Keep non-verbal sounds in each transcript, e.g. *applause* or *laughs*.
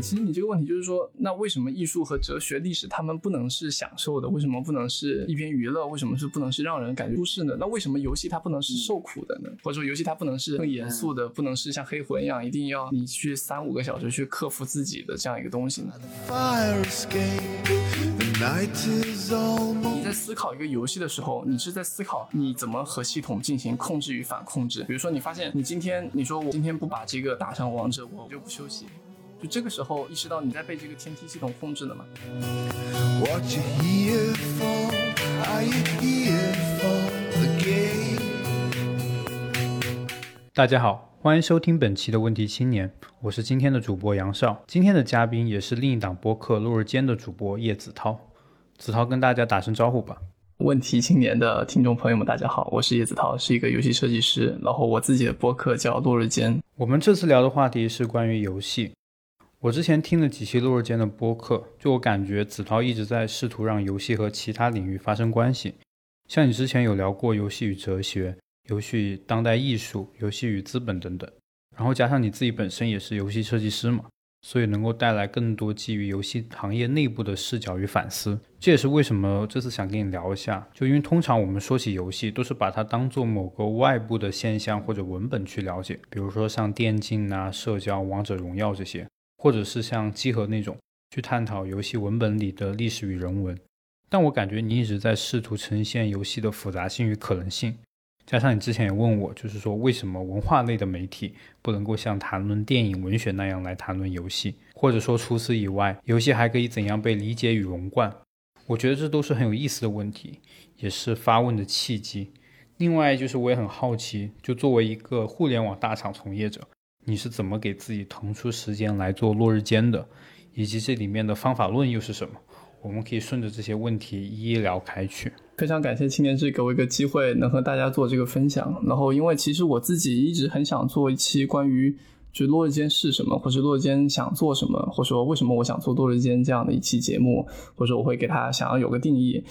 对，其实你这个问题就是说，那为什么艺术和哲学、历史他们不能是享受的？为什么不能是一边娱乐？为什么是不能是让人感觉舒适呢？那为什么游戏它不能是受苦的呢？或者说游戏它不能是更严肃的，不能是像黑魂一样，一定要你去三五个小时去克服自己的这样一个东西呢？你在思考一个游戏的时候，你是在思考你怎么和系统进行控制与反控制。比如说，你发现你今天你说我今天不把这个打上王者，我就不休息。就这个时候意识到你在被这个天梯系统控制了吗？大家好，欢迎收听本期的问题青年，我是今天的主播杨少。今天的嘉宾也是另一档播客《落日间》的主播叶子涛。子涛跟大家打声招呼吧。问题青年的听众朋友们，大家好，我是叶子涛，是一个游戏设计师。然后我自己的播客叫《落日间》。我们这次聊的话题是关于游戏。我之前听了几期落日间的播客，就我感觉子韬一直在试图让游戏和其他领域发生关系。像你之前有聊过游戏与哲学、游戏当代艺术、游戏与资本等等，然后加上你自己本身也是游戏设计师嘛，所以能够带来更多基于游戏行业内部的视角与反思。这也是为什么这次想跟你聊一下，就因为通常我们说起游戏，都是把它当做某个外部的现象或者文本去了解，比如说像电竞啊、社交、王者荣耀这些。或者是像集合那种去探讨游戏文本里的历史与人文，但我感觉你一直在试图呈现游戏的复杂性与可能性。加上你之前也问我，就是说为什么文化类的媒体不能够像谈论电影、文学那样来谈论游戏，或者说除此以外，游戏还可以怎样被理解与融贯？我觉得这都是很有意思的问题，也是发问的契机。另外就是我也很好奇，就作为一个互联网大厂从业者。你是怎么给自己腾出时间来做落日间的，以及这里面的方法论又是什么？我们可以顺着这些问题一一聊开去。非常感谢青年志给我一个机会，能和大家做这个分享。然后，因为其实我自己一直很想做一期关于就落日间是什么，或者落日间想做什么，或者说为什么我想做落日间这样的一期节目，或者说我会给他想要有个定义。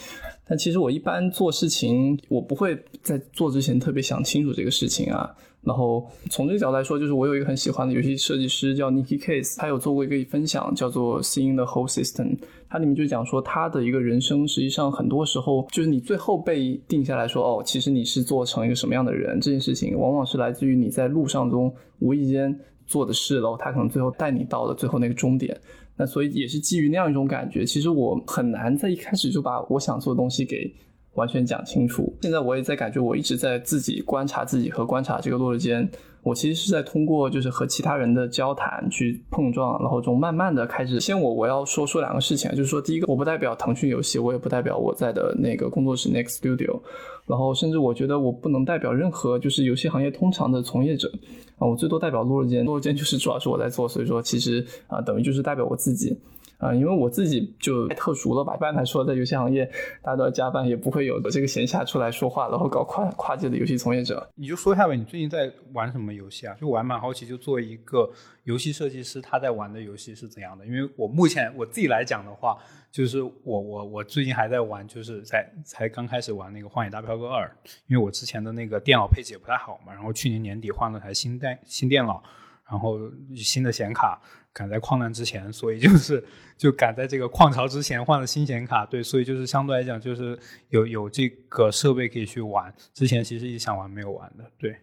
但其实我一般做事情，我不会在做之前特别想清楚这个事情啊。然后从这个角度来说，就是我有一个很喜欢的游戏设计师叫 Nicky Case，他有做过一个分享，叫做 Seeing the Whole System。它里面就讲说，他的一个人生实际上很多时候就是你最后被定下来说，哦，其实你是做成一个什么样的人，这件事情往往是来自于你在路上中无意间做的事，然后他可能最后带你到了最后那个终点。那所以也是基于那样一种感觉，其实我很难在一开始就把我想做的东西给。完全讲清楚。现在我也在感觉，我一直在自己观察自己和观察这个落日间。我其实是在通过就是和其他人的交谈去碰撞，然后中慢慢的开始。先我我要说说两个事情，就是说第一个，我不代表腾讯游戏，我也不代表我在的那个工作室 Next Studio，然后甚至我觉得我不能代表任何就是游戏行业通常的从业者啊，我最多代表落日间。落日间就是主要是我在做，所以说其实啊等于就是代表我自己。啊，因为我自己就太特殊了吧。一般来说，在游戏行业，大家都要加班，也不会有这个闲暇出来说话，然后搞跨跨界的游戏从业者。你就说一下呗，你最近在玩什么游戏啊？就我还蛮好奇，就作为一个游戏设计师，他在玩的游戏是怎样的？因为我目前我自己来讲的话，就是我我我最近还在玩，就是在才刚开始玩那个《荒野大镖客二》，因为我之前的那个电脑配置也不太好嘛，然后去年年底换了台新电新电脑，然后新的显卡。赶在矿难之前，所以就是就赶在这个矿潮之前换了新显卡，对，所以就是相对来讲就是有有这个设备可以去玩。之前其实一直想玩没有玩的，对。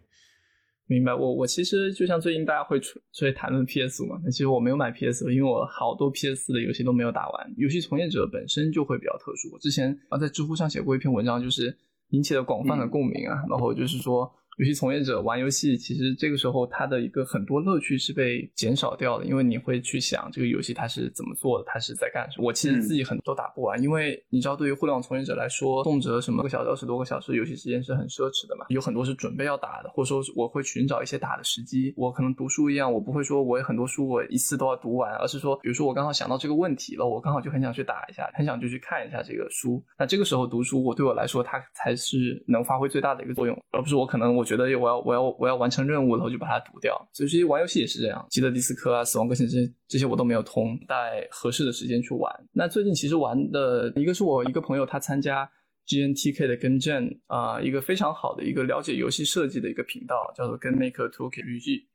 明白，我我其实就像最近大家会出出来谈论 PS 五嘛，那其实我没有买 PS 五，因为我好多 PS 的游戏都没有打完。游戏从业者本身就会比较特殊，我之前啊在知乎上写过一篇文章，就是引起了广泛的共鸣啊，然后就是说。游戏从业者玩游戏，其实这个时候他的一个很多乐趣是被减少掉的，因为你会去想这个游戏它是怎么做的，它是在干什么。我其实自己很多打不完，因为你知道，对于互联网从业者来说，动辄什么个小时、二十多个小时游戏时间是很奢侈的嘛。有很多是准备要打的，或者说我会寻找一些打的时机。我可能读书一样，我不会说我有很多书我一次都要读完，而是说，比如说我刚好想到这个问题了，我刚好就很想去打一下，很想就去看一下这个书。那这个时候读书，我对我来说，它才是能发挥最大的一个作用，而不是我可能我觉得我要我要。我要完成任务，了，我就把它读掉。所以，其实玩游戏也是这样。吉德迪斯科啊，死亡搁浅这些这些我都没有通，带合适的时间去玩。那最近其实玩的一个是我一个朋友，他参加 GNTK 的跟正啊，一个非常好的一个了解游戏设计的一个频道，叫做跟 Maker Toolkit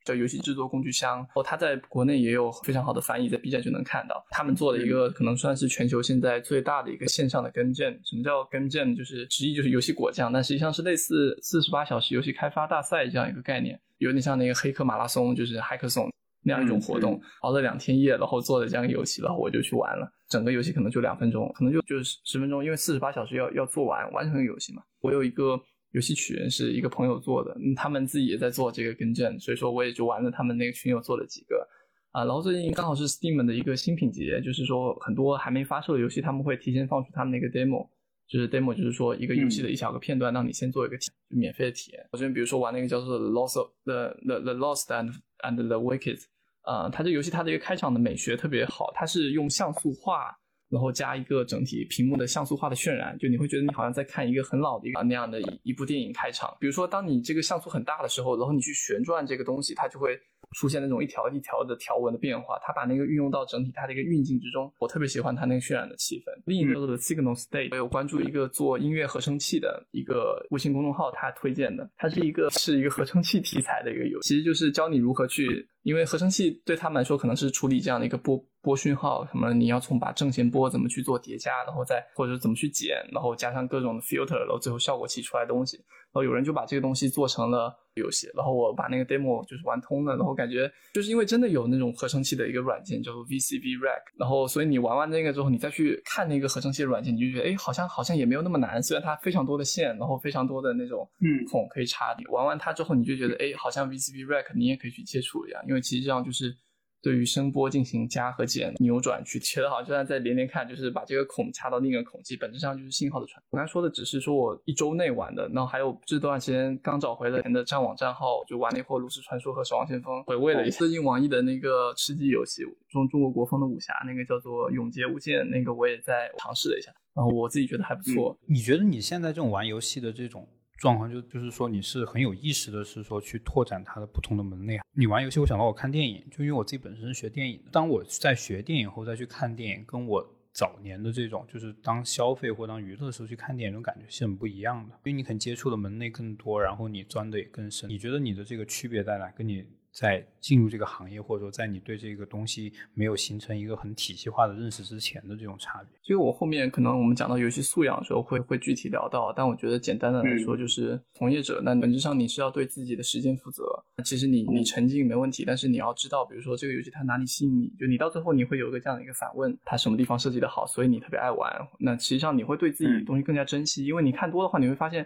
叫游戏制作工具箱。然后它在国内也有非常好的翻译，在 B 站就能看到。他们做的一个可能算是全球现在最大的一个线上的跟正。什么叫跟正？就是直译就是游戏果酱，但实际上是类似四十八小时游戏开发大赛这样一个概念，有点像那个黑客马拉松，就是 Hackathon。那样一种活动，熬了两天夜，然后做了这样一个游戏，然后我就去玩了。整个游戏可能就两分钟，可能就就是十分钟，因为四十八小时要要做完完成个游戏嘛。我有一个游戏群是一个朋友做的，他们自己也在做这个更正，所以说我也就玩了他们那个群友做的几个啊。然后最近刚好是 Steam 的一个新品节，就是说很多还没发售的游戏，他们会提前放出他们那个 demo，就是 demo 就是说一个游戏的一小个片段，让你先做一个免费的体验。我这边比如说玩那个叫做 Lost the the the Lost and and the Wicked。呃，它这游戏它的一个开场的美学特别好，它是用像素画，然后加一个整体屏幕的像素化的渲染，就你会觉得你好像在看一个很老的一个那样的一一部电影开场。比如说，当你这个像素很大的时候，然后你去旋转这个东西，它就会。出现那种一条一条的条纹的变化，他把那个运用到整体它的一个运镜之中，我特别喜欢他那个渲染的气氛。另一个叫做 Signal State，我有关注一个做音乐合成器的一个微信公众号，他推荐的，它是一个是一个合成器题材的一个游戏，其实就是教你如何去，因为合成器对他们来说可能是处理这样的一个波波讯号，什么你要从把正弦波怎么去做叠加，然后再或者怎么去剪，然后加上各种的 filter，然后最后效果器出来的东西，然后有人就把这个东西做成了。游戏，然后我把那个 demo 就是玩通了，然后感觉就是因为真的有那种合成器的一个软件叫做 VCB Rack，然后所以你玩完那个之后，你再去看那个合成器的软件，你就觉得哎，好像好像也没有那么难，虽然它非常多的线，然后非常多的那种嗯孔可以插。玩完它之后，你就觉得哎，好像 VCB Rack 你也可以去接触一样，因为其实这样就是。对于声波进行加和减、扭转，去切的好，就算再连连看，就是把这个孔插到另一个孔，其本质上就是信号的传。我刚才说的只是说我一周内玩的，然后还有这段时间刚找回了前的战网账号，就玩了一会炉石传说和守望先锋，回味了一下最近网易的那个吃鸡游戏，中中国国风的武侠，那个叫做永劫无间，那个我也在尝试了一下，然后我自己觉得还不错。你觉得你现在这种玩游戏的这种？状况就就是说你是很有意识的，是说去拓展它的不同的门类。你玩游戏，我想到我看电影，就因为我自己本身是学电影的。当我在学电影后再去看电影，跟我早年的这种就是当消费或当娱乐的时候去看电影，这种感觉是很不一样的。因为你可能接触的门类更多，然后你钻的也更深。你觉得你的这个区别在哪？跟你？在进入这个行业，或者说在你对这个东西没有形成一个很体系化的认识之前的这种差别，其实我后面可能我们讲到游戏素养的时候会会具体聊到，但我觉得简单的来说就是从业者，那本质上你是要对自己的时间负责。其实你你沉浸没问题，但是你要知道，比如说这个游戏它哪里吸引你，就你到最后你会有一个这样的一个反问，它什么地方设计的好，所以你特别爱玩。那实际上你会对自己的东西更加珍惜，因为你看多的话，你会发现。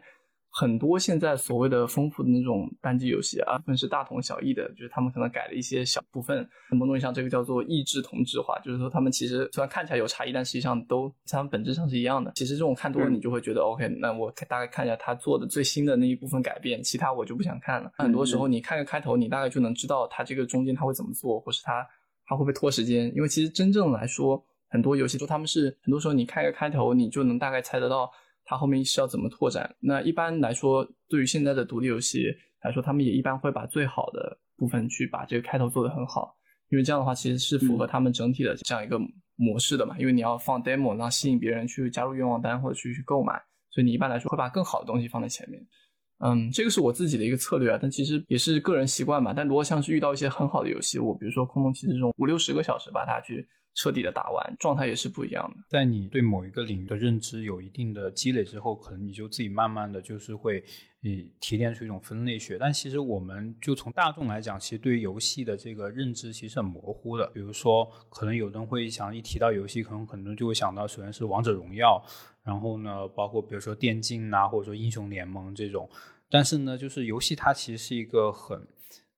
很多现在所谓的丰富的那种单机游戏啊，部分是大同小异的，就是他们可能改了一些小部分。很多东西像这个叫做异质同质化，就是说他们其实虽然看起来有差异，但实际上都他们本质上是一样的。其实这种看多了，你就会觉得 OK，那我大概看一下他做的最新的那一部分改变，其他我就不想看了。很多时候你看个开头，你大概就能知道他这个中间他会怎么做，或是他他会不会拖时间。因为其实真正来说，很多游戏说他们是很多时候你看一个开头，你就能大概猜得到。它后面是要怎么拓展？那一般来说，对于现在的独立游戏来说，他们也一般会把最好的部分去把这个开头做得很好，因为这样的话其实是符合他们整体的这样一个模式的嘛。因为你要放 demo，然后吸引别人去加入愿望单或者去去购买，所以你一般来说会把更好的东西放在前面。嗯，这个是我自己的一个策略啊，但其实也是个人习惯嘛。但如果像是遇到一些很好的游戏，我比如说《空洞骑士》这种五六十个小时把它去。彻底的打完，状态也是不一样的。在你对某一个领域的认知有一定的积累之后，可能你就自己慢慢的就是会，以提炼出一种分类学。但其实我们就从大众来讲，其实对于游戏的这个认知其实很模糊的。比如说，可能有的人会想一提到游戏，可能很多人就会想到首先是王者荣耀，然后呢，包括比如说电竞啊，或者说英雄联盟这种。但是呢，就是游戏它其实是一个很。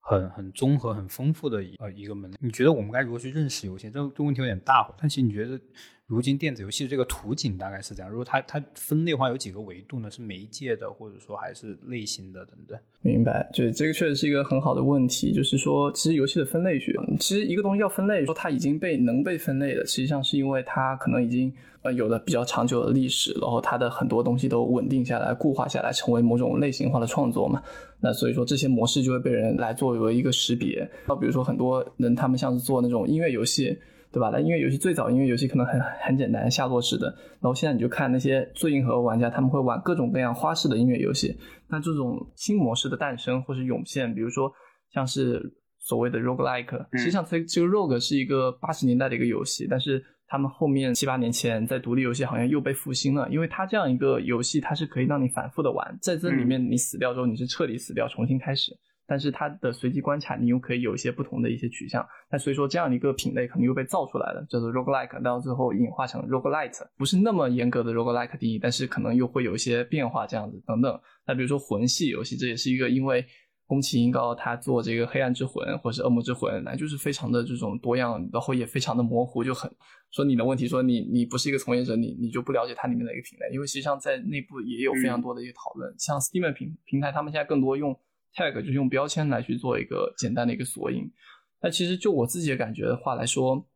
很很综合、很丰富的呃一个门类。你觉得我们该如何去认识游戏？这这问题有点大，但其实你觉得？如今电子游戏的这个图景大概是这样。如果它它分类化有几个维度呢？是媒介的，或者说还是类型的等等。明白，就这个确实是一个很好的问题。就是说，其实游戏的分类学，其实一个东西要分类，说它已经被能被分类的，实际上是因为它可能已经呃有了比较长久的历史，然后它的很多东西都稳定下来、固化下来，成为某种类型化的创作嘛。那所以说这些模式就会被人来作为一个识别。那比如说很多人他们像是做那种音乐游戏。对吧？那音乐游戏最早音乐游戏可能很很简单，下落式的。然后现在你就看那些最硬核玩家，他们会玩各种各样花式的音乐游戏。那这种新模式的诞生或是涌现，比如说像是所谓的 roguelike，实际上这这个 rogue 是一个八十年代的一个游戏，但是他们后面七八年前在独立游戏好像又被复兴了，因为它这样一个游戏，它是可以让你反复的玩，在这里面你死掉之后，你是彻底死掉，重新开始。但是它的随机关卡，你又可以有一些不同的一些取向。那所以说这样一个品类可能又被造出来了，叫做 roguelike，到最后演化成 roguelite，不是那么严格的 roguelike 定义，但是可能又会有一些变化这样子等等。那比如说魂系游戏，这也是一个因为宫崎英高他做这个黑暗之魂或者是恶魔之魂，那就是非常的这种多样，然后也非常的模糊，就很说你的问题，说你你不是一个从业者，你你就不了解它里面的一个品类，因为实际上在内部也有非常多的一个讨论，像 Steam 平平台，他们现在更多用。Tag 就是用标签来去做一个简单的一个索引。那其实就我自己的感觉的话来说，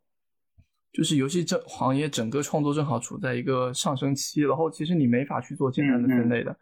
就是游戏这行业整个创作正好处在一个上升期，然后其实你没法去做简单的分类的，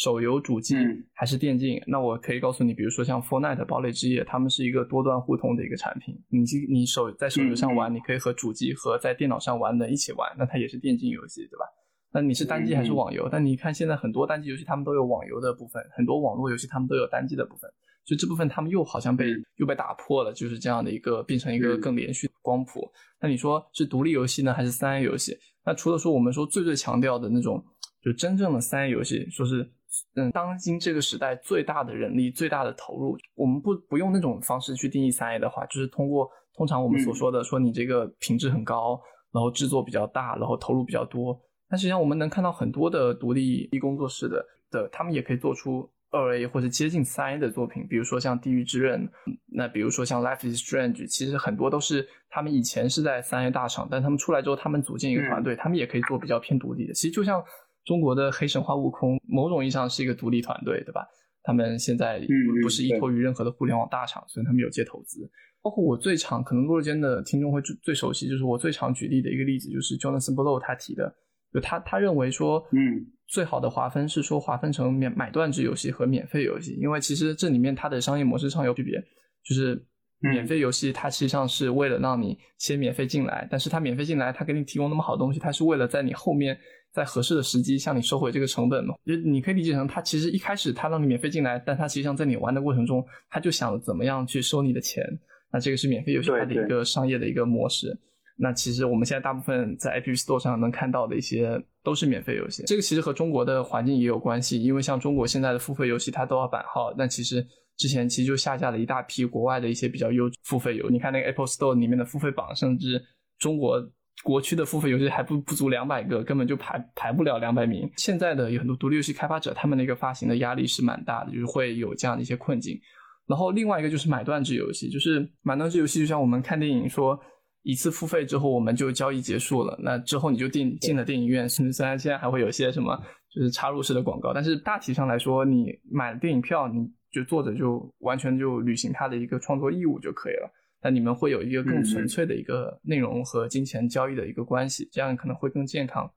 手游主机还是电竞。那我可以告诉你，比如说像 Fortnite 堡垒之夜，他们是一个多端互通的一个产品。你你手在手游上玩，你可以和主机和在电脑上玩的一起玩，那它也是电竞游戏，对吧？那你是单机还是网游？但你看现在很多单机游戏，他们都有网游的部分；很多网络游戏，他们都有单机的部分。所以这部分，他们又好像被又被打破了，就是这样的一个变成一个更连续的光谱。那你说是独立游戏呢，还是三 A 游戏？那除了说我们说最最强调的那种，就真正的三 A 游戏，说是嗯，当今这个时代最大的人力、最大的投入，我们不不用那种方式去定义三 A 的话，就是通过通常我们所说的说你这个品质很高，然后制作比较大，然后投入比较多。但实际上，我们能看到很多的独立工作室的的，他们也可以做出二 A 或者接近三 A 的作品，比如说像《地狱之刃》，那比如说像《Life is Strange》，其实很多都是他们以前是在三 A 大厂，但他们出来之后，他们组建一个团队，他们也可以做比较偏独立的。其实就像中国的黑神话悟空，某种意义上是一个独立团队，对吧？他们现在不是依托于任何的互联网大厂，所以他们有接投资。包括我最常可能落日间的听众会最最熟悉，就是我最常举例的一个例子，就是 Jonathan Blow 他提的。就他他认为说，嗯，最好的划分是说划分成免买断制游戏和免费游戏，因为其实这里面它的商业模式上有区别，就是免费游戏它实际上是为了让你先免费进来，但是它免费进来，它给你提供那么好的东西，它是为了在你后面在合适的时机向你收回这个成本嘛？就你可以理解成，它其实一开始它让你免费进来，但它实际上在你玩的过程中，它就想怎么样去收你的钱，那这个是免费游戏它的一个商业的一个模式。那其实我们现在大部分在 App Store 上能看到的一些都是免费游戏，这个其实和中国的环境也有关系，因为像中国现在的付费游戏它都要版号，但其实之前其实就下架了一大批国外的一些比较优付费游，你看那个 Apple Store 里面的付费榜，甚至中国国区的付费游戏还不不足两百个，根本就排排不了两百名。现在的有很多独立游戏开发者，他们那个发行的压力是蛮大的，就是会有这样的一些困境。然后另外一个就是买断制游戏，就是买断制游戏就像我们看电影说。一次付费之后，我们就交易结束了。那之后你就进进了电影院，甚至虽然现在还会有些什么就是插入式的广告，但是大体上来说，你买了电影票，你就作者就完全就履行他的一个创作义务就可以了。那你们会有一个更纯粹的一个内容和金钱交易的一个关系，这样可能会更健康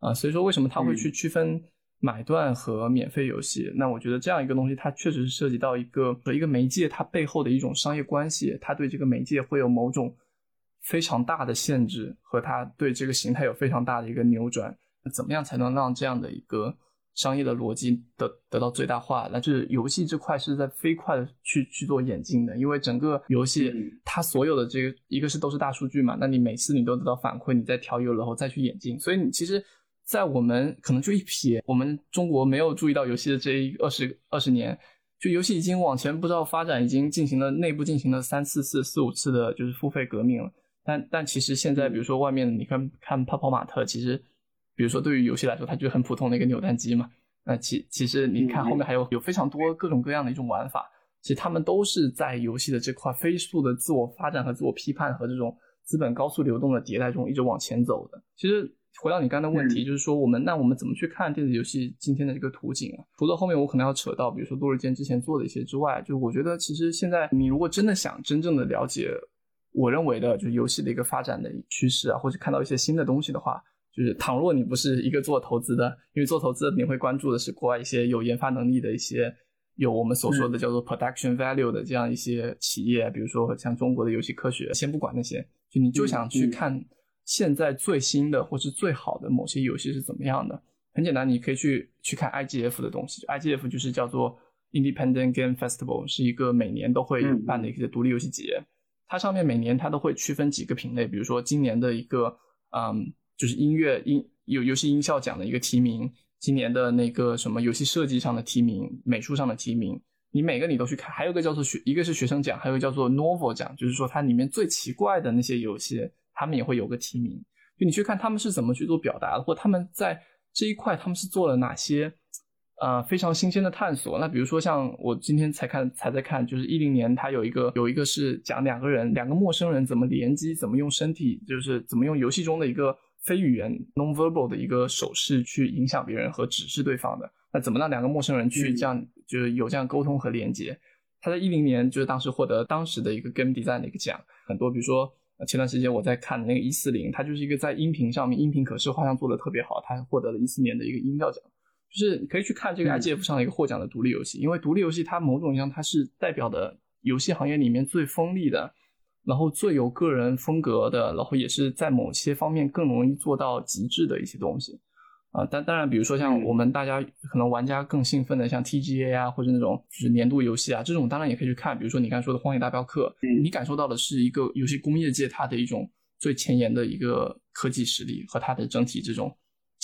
啊。所以说，为什么他会去区分买断和免费游戏？那我觉得这样一个东西，它确实是涉及到一个和一个媒介它背后的一种商业关系，它对这个媒介会有某种。非常大的限制和它对这个形态有非常大的一个扭转，那怎么样才能让这样的一个商业的逻辑得得到最大化？那就是游戏这块是在飞快的去去做演进的，因为整个游戏它所有的这个一个是都是大数据嘛，那你每次你都得到反馈，你再调优然后再去演进，所以你其实，在我们可能就一瞥，我们中国没有注意到游戏的这一二十二十年，就游戏已经往前不知道发展，已经进行了内部进行了三四次、四五次的就是付费革命了。但但其实现在，比如说外面，你看看泡泡玛特，其实，比如说对于游戏来说，它就是很普通的一个扭蛋机嘛。那其其实你看后面还有有非常多各种各样的一种玩法，其实他们都是在游戏的这块飞速的自我发展和自我批判和这种资本高速流动的迭代中一直往前走的。其实回到你刚刚的问题，就是说我们那我们怎么去看电子游戏今天的这个图景啊？除了后面我可能要扯到，比如说多日间之前做的一些之外，就我觉得其实现在你如果真的想真正的了解。我认为的就是游戏的一个发展的趋势啊，或者看到一些新的东西的话，就是倘若你不是一个做投资的，因为做投资你会关注的是国外一些有研发能力的一些有我们所说的叫做 production value 的这样一些企业，比如说像中国的游戏科学，先不管那些，就你就想去看现在最新的或是最好的某些游戏是怎么样的。很简单，你可以去去看 IGF 的东西，IGF 就是叫做 Independent Game Festival，是一个每年都会办的一个独立游戏节。它上面每年它都会区分几个品类，比如说今年的一个嗯，就是音乐音有游戏音效奖的一个提名，今年的那个什么游戏设计上的提名，美术上的提名。你每个你都去看，还有个叫做学，一个是学生奖，还有个叫做 Novel 奖，就是说它里面最奇怪的那些游戏，他们也会有个提名。就你去看他们是怎么去做表达的，或他们在这一块他们是做了哪些呃非常新鲜的探索。那比如说像我今天才看才在看，就是一零年它有一个有一个是讲两个人两个陌生人怎么联机，怎么用身体，就是怎么用游戏中的一个非语言 nonverbal 的一个手势去影响别人和指示对方的。那怎么让两个陌生人去这样？就是有这样沟通和连接，他在一零年就是当时获得当时的一个 Game Design 的一个奖，很多比如说前段时间我在看的那个一四零，它就是一个在音频上面音频可视化上做的特别好，它获得了一四年的一个音调奖，就是可以去看这个 IGF 上的一个获奖的独立游戏，因为独立游戏它某种意义上它是代表的游戏行业里面最锋利的，然后最有个人风格的，然后也是在某些方面更容易做到极致的一些东西。啊，但当然，比如说像我们大家可能玩家更兴奋的，像 TGA 啊，或者那种就是年度游戏啊，这种当然也可以去看。比如说你刚才说的《荒野大镖客》，你感受到的是一个游戏工业界它的一种最前沿的一个科技实力和它的整体这种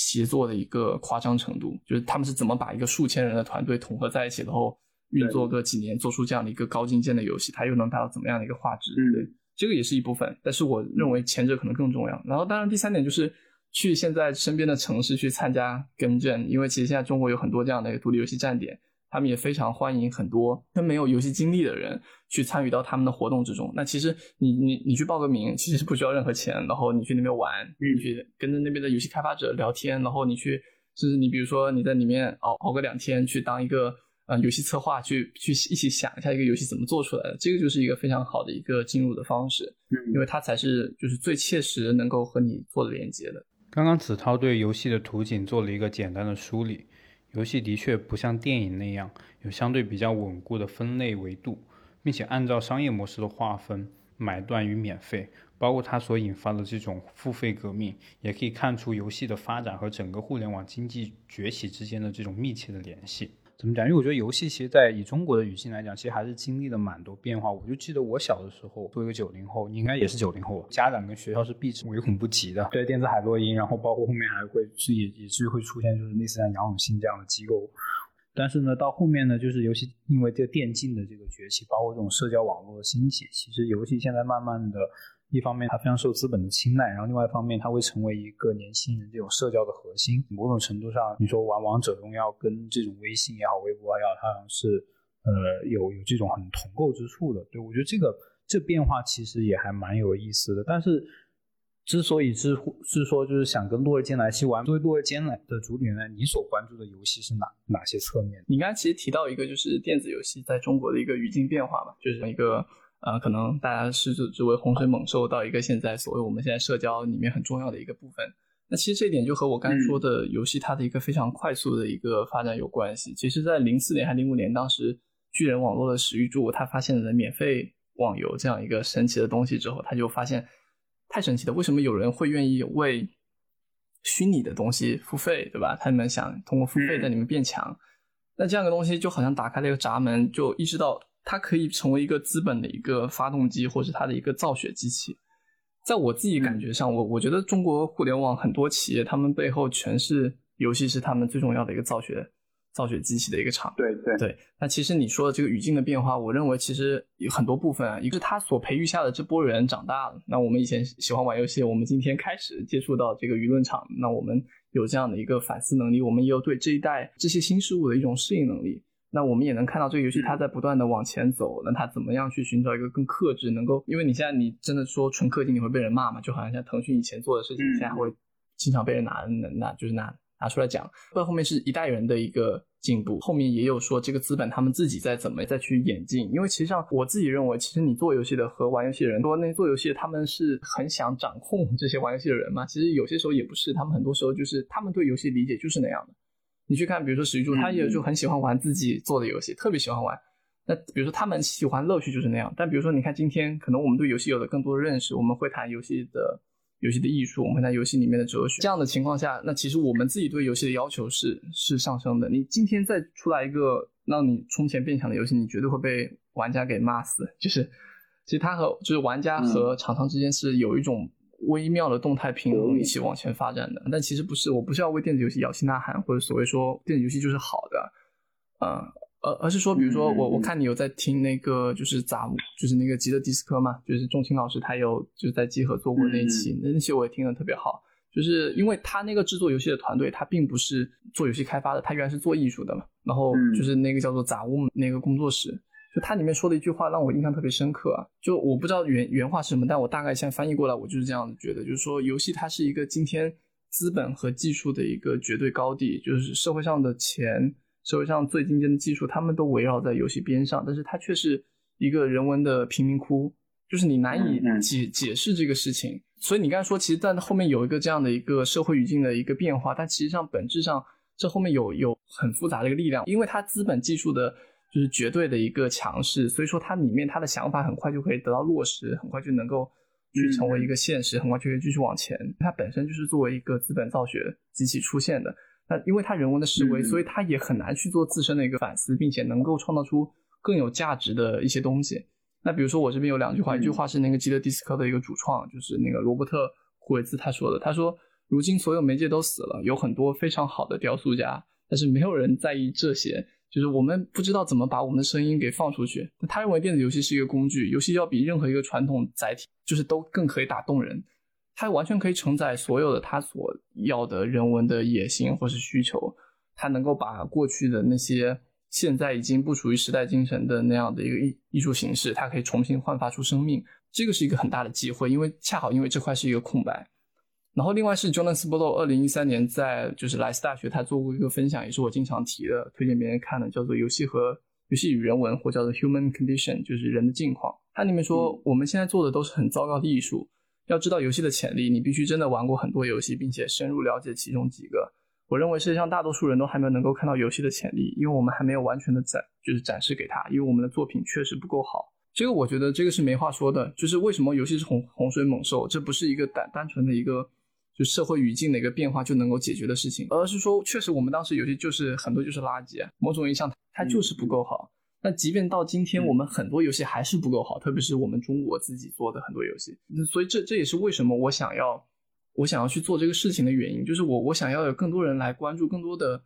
协作的一个夸张程度，就是他们是怎么把一个数千人的团队统合在一起，然后运作个几年，做出这样的一个高精尖的游戏，它又能达到怎么样的一个画质？对，这个也是一部分，但是我认为前者可能更重要。然后，当然第三点就是。去现在身边的城市去参加 Game Jam，因为其实现在中国有很多这样的一个独立游戏站点，他们也非常欢迎很多跟没有游戏经历的人去参与到他们的活动之中。那其实你你你去报个名，其实是不需要任何钱，然后你去那边玩，你去跟着那边的游戏开发者聊天，然后你去，甚至你比如说你在里面熬熬个两天，去当一个呃游戏策划，去去一起想一下一个游戏怎么做出来的，这个就是一个非常好的一个进入的方式，因为它才是就是最切实能够和你做的连接的。刚刚子韬对游戏的图景做了一个简单的梳理，游戏的确不像电影那样有相对比较稳固的分类维度，并且按照商业模式的划分，买断与免费，包括它所引发的这种付费革命，也可以看出游戏的发展和整个互联网经济崛起之间的这种密切的联系。怎么讲？因为我觉得游戏其实，在以中国的语境来讲，其实还是经历了蛮多变化。我就记得我小的时候，作为一个九零后，你应该也是九零后，家长跟学校是避之唯恐不及的。对电子海洛因，然后包括后面还会是也也是会出现，就是类似像杨永信这样的机构。但是呢，到后面呢，就是游戏因为这个电竞的这个崛起，包括这种社交网络的兴起，其实游戏现在慢慢的。一方面，它非常受资本的青睐，然后另外一方面，它会成为一个年轻人这种社交的核心。某种程度上，你说玩王者荣耀跟这种微信也好、微博也好，它是呃有有这种很同构之处的。对我觉得这个这变化其实也还蛮有意思的。但是之所以是是说就是想跟洛日坚来去玩，作为洛日坚来的主理人，你所关注的游戏是哪哪些侧面？你刚才其实提到一个就是电子游戏在中国的一个语境变化嘛，就是一个。啊，可能大家视之为洪水猛兽到一个现在所谓我们现在社交里面很重要的一个部分。那其实这一点就和我刚才说的游戏它的一个非常快速的一个发展有关系。其实，在零四年还零五年，当时巨人网络的史玉柱他发现了免费网游这样一个神奇的东西之后，他就发现太神奇了，为什么有人会愿意为虚拟的东西付费，对吧？他们想通过付费在里面变强。那这样的东西就好像打开了一个闸门，就意识到。它可以成为一个资本的一个发动机，或是它的一个造血机器。在我自己感觉上，我我觉得中国互联网很多企业，他们背后全是游戏是他们最重要的一个造血造血机器的一个厂。对对对。那其实你说的这个语境的变化，我认为其实有很多部分啊，一个是他所培育下的这波人长大了。那我们以前喜欢玩游戏，我们今天开始接触到这个舆论场，那我们有这样的一个反思能力，我们也有对这一代这些新事物的一种适应能力。那我们也能看到这个游戏它在不断的往前走，那它怎么样去寻找一个更克制，能够，因为你现在你真的说纯氪金你会被人骂嘛？就好像像腾讯以前做的事情，现在会经常被人拿拿就是拿拿出来讲。到后面是一代人的一个进步，后面也有说这个资本他们自己在怎么再去演进。因为其实上我自己认为，其实你做游戏的和玩游戏的人，说那做游戏的他们是很想掌控这些玩游戏的人嘛？其实有些时候也不是，他们很多时候就是他们对游戏理解就是那样的。你去看，比如说史玉柱，他也就很喜欢玩自己做的游戏，特别喜欢玩。那比如说他们喜欢乐趣就是那样，但比如说你看今天可能我们对游戏有了更多的认识，我们会谈游戏的游戏的艺术，我们会谈游戏里面的哲学。这样的情况下，那其实我们自己对游戏的要求是是上升的。你今天再出来一个让你充钱变强的游戏，你绝对会被玩家给骂死。就是其实他和就是玩家和厂商之间是有一种微妙的动态平衡一起往前发展的。但其实不是，我不是要为电子游戏摇旗呐喊，或者所谓说电子游戏就是好的，嗯。而而是说，比如说我我看你有在听那个就是杂就是那个吉德迪斯科嘛，就是钟青老师他有就是在集合做过那一期，那那期我也听得特别好，就是因为他那个制作游戏的团队，他并不是做游戏开发的，他原来是做艺术的嘛，然后就是那个叫做杂物那个工作室，就它里面说的一句话让我印象特别深刻啊，就我不知道原原话是什么，但我大概现在翻译过来，我就是这样子觉得，就是说游戏它是一个今天资本和技术的一个绝对高地，就是社会上的钱。社会上最顶尖的技术，他们都围绕在游戏边上，但是它却是一个人文的贫民窟，就是你难以解解释这个事情。所以你刚才说，其实在后面有一个这样的一个社会语境的一个变化，但其实上本质上这后面有有很复杂的一个力量，因为它资本技术的就是绝对的一个强势，所以说它里面它的想法很快就可以得到落实，很快就能够去成为一个现实，很快就可以继续往前。它本身就是作为一个资本造血机器出现的。那因为它人文的思维，所以他也很难去做自身的一个反思，并且能够创造出更有价值的一些东西。那比如说我这边有两句话，一句话是那个基德迪斯科的一个主创，就是那个罗伯特库维兹他说的，他说：“如今所有媒介都死了，有很多非常好的雕塑家，但是没有人在意这些，就是我们不知道怎么把我们的声音给放出去。”他认为电子游戏是一个工具，游戏要比任何一个传统载体，就是都更可以打动人。它完全可以承载所有的他所要的人文的野心或是需求，它能够把过去的那些现在已经不属于时代精神的那样的一个艺艺术形式，它可以重新焕发出生命。这个是一个很大的机会，因为恰好因为这块是一个空白。然后另外是 Jonas b l o 二零一三年在就是莱斯大学他做过一个分享，也是我经常提的，推荐别人看的，叫做《游戏和游戏与人文》或叫做 Human Condition，就是人的境况。它里面说我们现在做的都是很糟糕的艺术。要知道游戏的潜力，你必须真的玩过很多游戏，并且深入了解其中几个。我认为世界上大多数人都还没有能够看到游戏的潜力，因为我们还没有完全的展，就是展示给他，因为我们的作品确实不够好。这个我觉得这个是没话说的，就是为什么游戏是洪洪水猛兽，这不是一个单单纯的一个就社会语境的一个变化就能够解决的事情，而是说确实我们当时游戏就是很多就是垃圾，某种意义上它就是不够好。那即便到今天，我们很多游戏还是不够好，特别是我们中国自己做的很多游戏。所以这这也是为什么我想要我想要去做这个事情的原因，就是我我想要有更多人来关注，更多的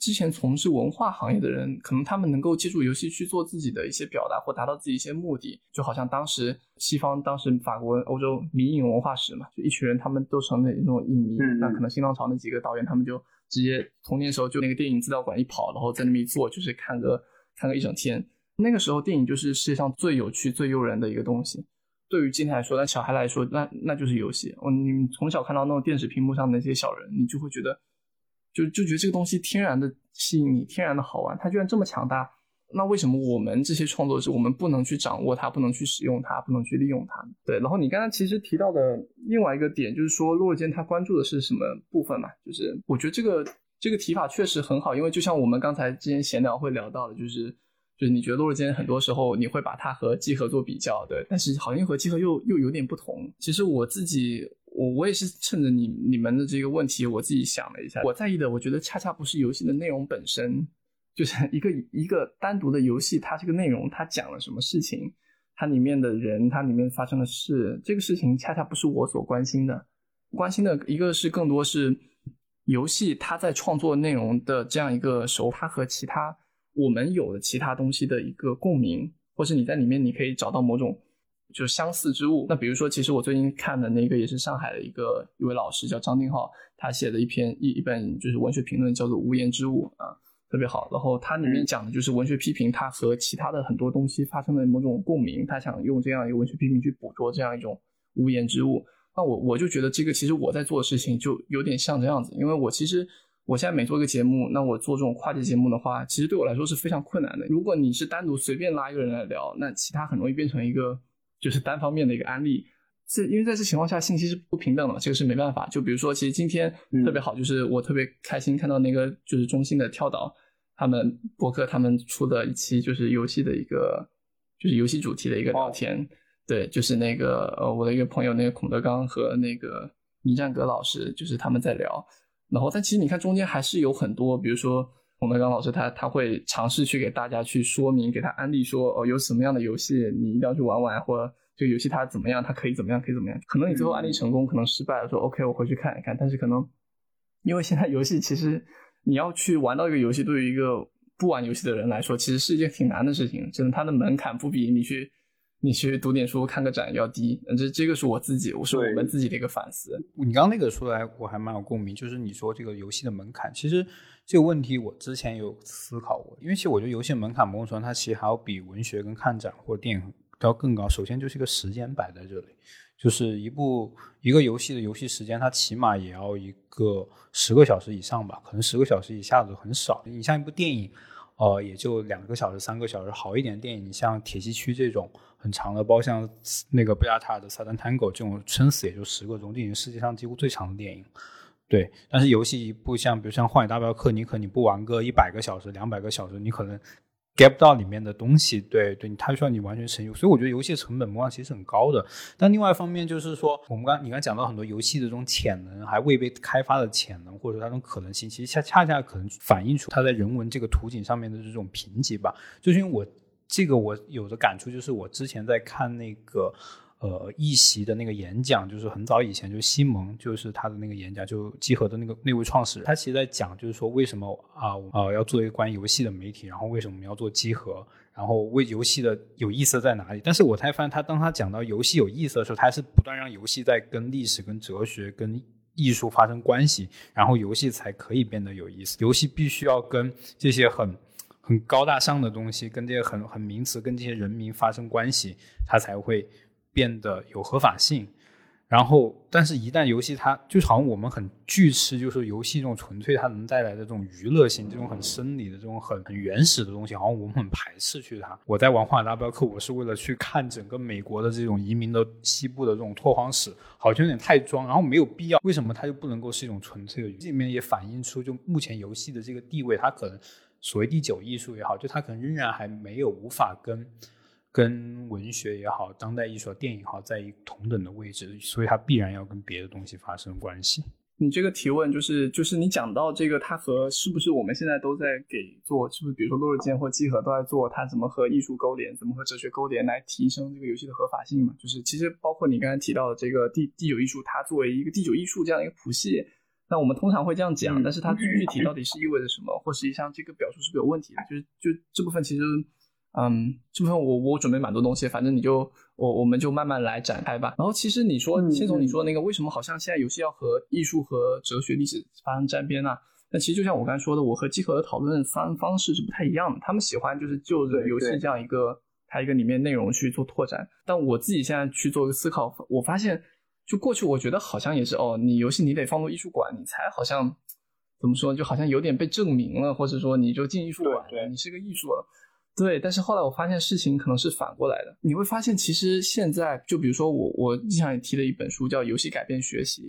之前从事文化行业的人，可能他们能够借助游戏去做自己的一些表达，或达到自己一些目的。就好像当时西方当时法国、欧洲迷影文化史嘛，就一群人他们都成了那种影迷，那可能新浪潮那几个导演他们就直接童年时候就那个电影资料馆一跑，然后在那边一坐就是看个。看个一整天，那个时候电影就是世界上最有趣、最诱人的一个东西。对于今天来说，那小孩来说，那那就是游戏。我，你从小看到那种电视屏幕上的那些小人，你就会觉得，就就觉得这个东西天然的吸引你，天然的好玩。它居然这么强大，那为什么我们这些创作者，我们不能去掌握它，不能去使用它，不能去利用它？对。然后你刚才其实提到的另外一个点，就是说洛坚他关注的是什么部分嘛？就是我觉得这个。这个提法确实很好，因为就像我们刚才之前闲聊会聊到的，就是就是你觉得洛日间很多时候你会把它和集合做比较，对，但是好像和集合又又有点不同。其实我自己我我也是趁着你你们的这个问题，我自己想了一下，我在意的，我觉得恰恰不是游戏的内容本身，就是 *laughs* 一个一个单独的游戏，它这个内容它讲了什么事情，它里面的人，它里面发生的事，这个事情恰恰不是我所关心的，关心的一个是更多是。游戏它在创作内容的这样一个手法和其他我们有的其他东西的一个共鸣，或是你在里面你可以找到某种就是相似之物。那比如说，其实我最近看的那个也是上海的一个一位老师叫张定浩，他写的一篇一一本就是文学评论叫做《无言之物》啊，特别好。然后它里面讲的就是文学批评，它和其他的很多东西发生了某种共鸣，他想用这样一个文学批评去捕捉这样一种无言之物。那我我就觉得这个其实我在做的事情就有点像这样子，因为我其实我现在每做一个节目，那我做这种跨界节目的话，其实对我来说是非常困难的。如果你是单独随便拉一个人来聊，那其他很容易变成一个就是单方面的一个案例。这因为在这情况下信息是不平等的，这个是没办法。就比如说，其实今天特别好，就是我特别开心看到那个就是中心的跳岛，他们博客他们出的一期就是游戏的一个就是游戏主题的一个聊天，对，就是那个呃我的一个朋友那个孔德刚和那个倪占格老师，就是他们在聊，然后但其实你看中间还是有很多，比如说孔德刚老师他他会尝试去给大家去说明，给他安利说哦有什么样的游戏你一定要去玩玩，或者这个游戏它怎么样，它可以怎么样，可以怎么样，可能你最后安利成功，可能失败了，说 OK 我回去看一看，但是可能因为现在游戏其实。你要去玩到一个游戏，对于一个不玩游戏的人来说，其实是一件挺难的事情。真的，它的门槛不比你去你去读点书、看个展要低。这这个是我自己，我是我们自己的一个反思。你刚刚那个说来，我还蛮有共鸣。就是你说这个游戏的门槛，其实这个问题我之前有思考过。因为其实我觉得游戏门槛某种程度它其实还要比文学跟看展或者电影都要更高。首先就是一个时间摆在这里。就是一部一个游戏的游戏时间，它起码也要一个十个小时以上吧，可能十个小时以下的很少。你像一部电影，呃，也就两个小时、三个小时，好一点电影，像《铁西区》这种很长的，包括像那个贝亚塔的《撒旦探戈》这种，撑死也就十个钟，电影世界上几乎最长的电影。对，但是游戏一部像，比如像《荒野大镖客》，你可你不玩个一百个小时、两百个小时，你可能。Get 不到里面的东西，对对，它需要你完全沉入，所以我觉得游戏成本模样其实很高的。但另外一方面就是说，我们刚你刚讲到很多游戏的这种潜能，还未被开发的潜能，或者说它这种可能性，其实恰恰恰可能反映出它在人文这个图景上面的这种贫瘠吧。就是因为我这个我有的感触，就是我之前在看那个。呃，一席的那个演讲，就是很早以前，就西蒙，就是他的那个演讲，就集合的那个那位创始人，他其实在讲，就是说为什么啊啊要做一个关于游戏的媒体，然后为什么我们要做集合，然后为游戏的有意思在哪里？但是我才发现，他当他讲到游戏有意思的时候，他是不断让游戏在跟历史、跟哲学、跟艺术发生关系，然后游戏才可以变得有意思。游戏必须要跟这些很很高大上的东西，跟这些很很名词，跟这些人民发生关系，它才会。变得有合法性，然后，但是，一旦游戏它就好像我们很拒吃，就是游戏这种纯粹它能带来的这种娱乐性，这种很生理的这种很很原始的东西，好像我们很排斥去它。我在玩《荒野大镖客》，我是为了去看整个美国的这种移民的西部的这种拓荒史，好像有点太装，然后没有必要。为什么它就不能够是一种纯粹的？这里面也反映出，就目前游戏的这个地位，它可能所谓第九艺术也好，就它可能仍然还没有无法跟。跟文学也好，当代艺术、电影好，在一同等的位置，所以它必然要跟别的东西发生关系。你这个提问就是，就是你讲到这个，它和是不是我们现在都在给做，是不是比如说落日间或集合都在做，它怎么和艺术勾连，怎么和哲学勾连来提升这个游戏的合法性嘛？就是其实包括你刚才提到的这个第第九艺术，它作为一个第九艺术这样一个谱系，那我们通常会这样讲，但是它具体到底是意味着什么，或实际上这个表述是不是有问题的？就是就这部分其实。嗯，这部分我我准备蛮多东西，反正你就我我们就慢慢来展开吧。然后其实你说，先从你说那个为什么好像现在游戏要和艺术和哲学历史发生沾边呢？那其实就像我刚才说的，我和基和的讨论方方式是不太一样的。他们喜欢就是就着游戏这样一个它一个里面内容去做拓展，但我自己现在去做一个思考，我发现就过去我觉得好像也是哦，你游戏你得放入艺术馆，你才好像怎么说，就好像有点被证明了，或者说你就进艺术馆，你是个艺术了。对，但是后来我发现事情可能是反过来的。你会发现，其实现在就比如说我，我经常也提了一本书叫《游戏改变学习》，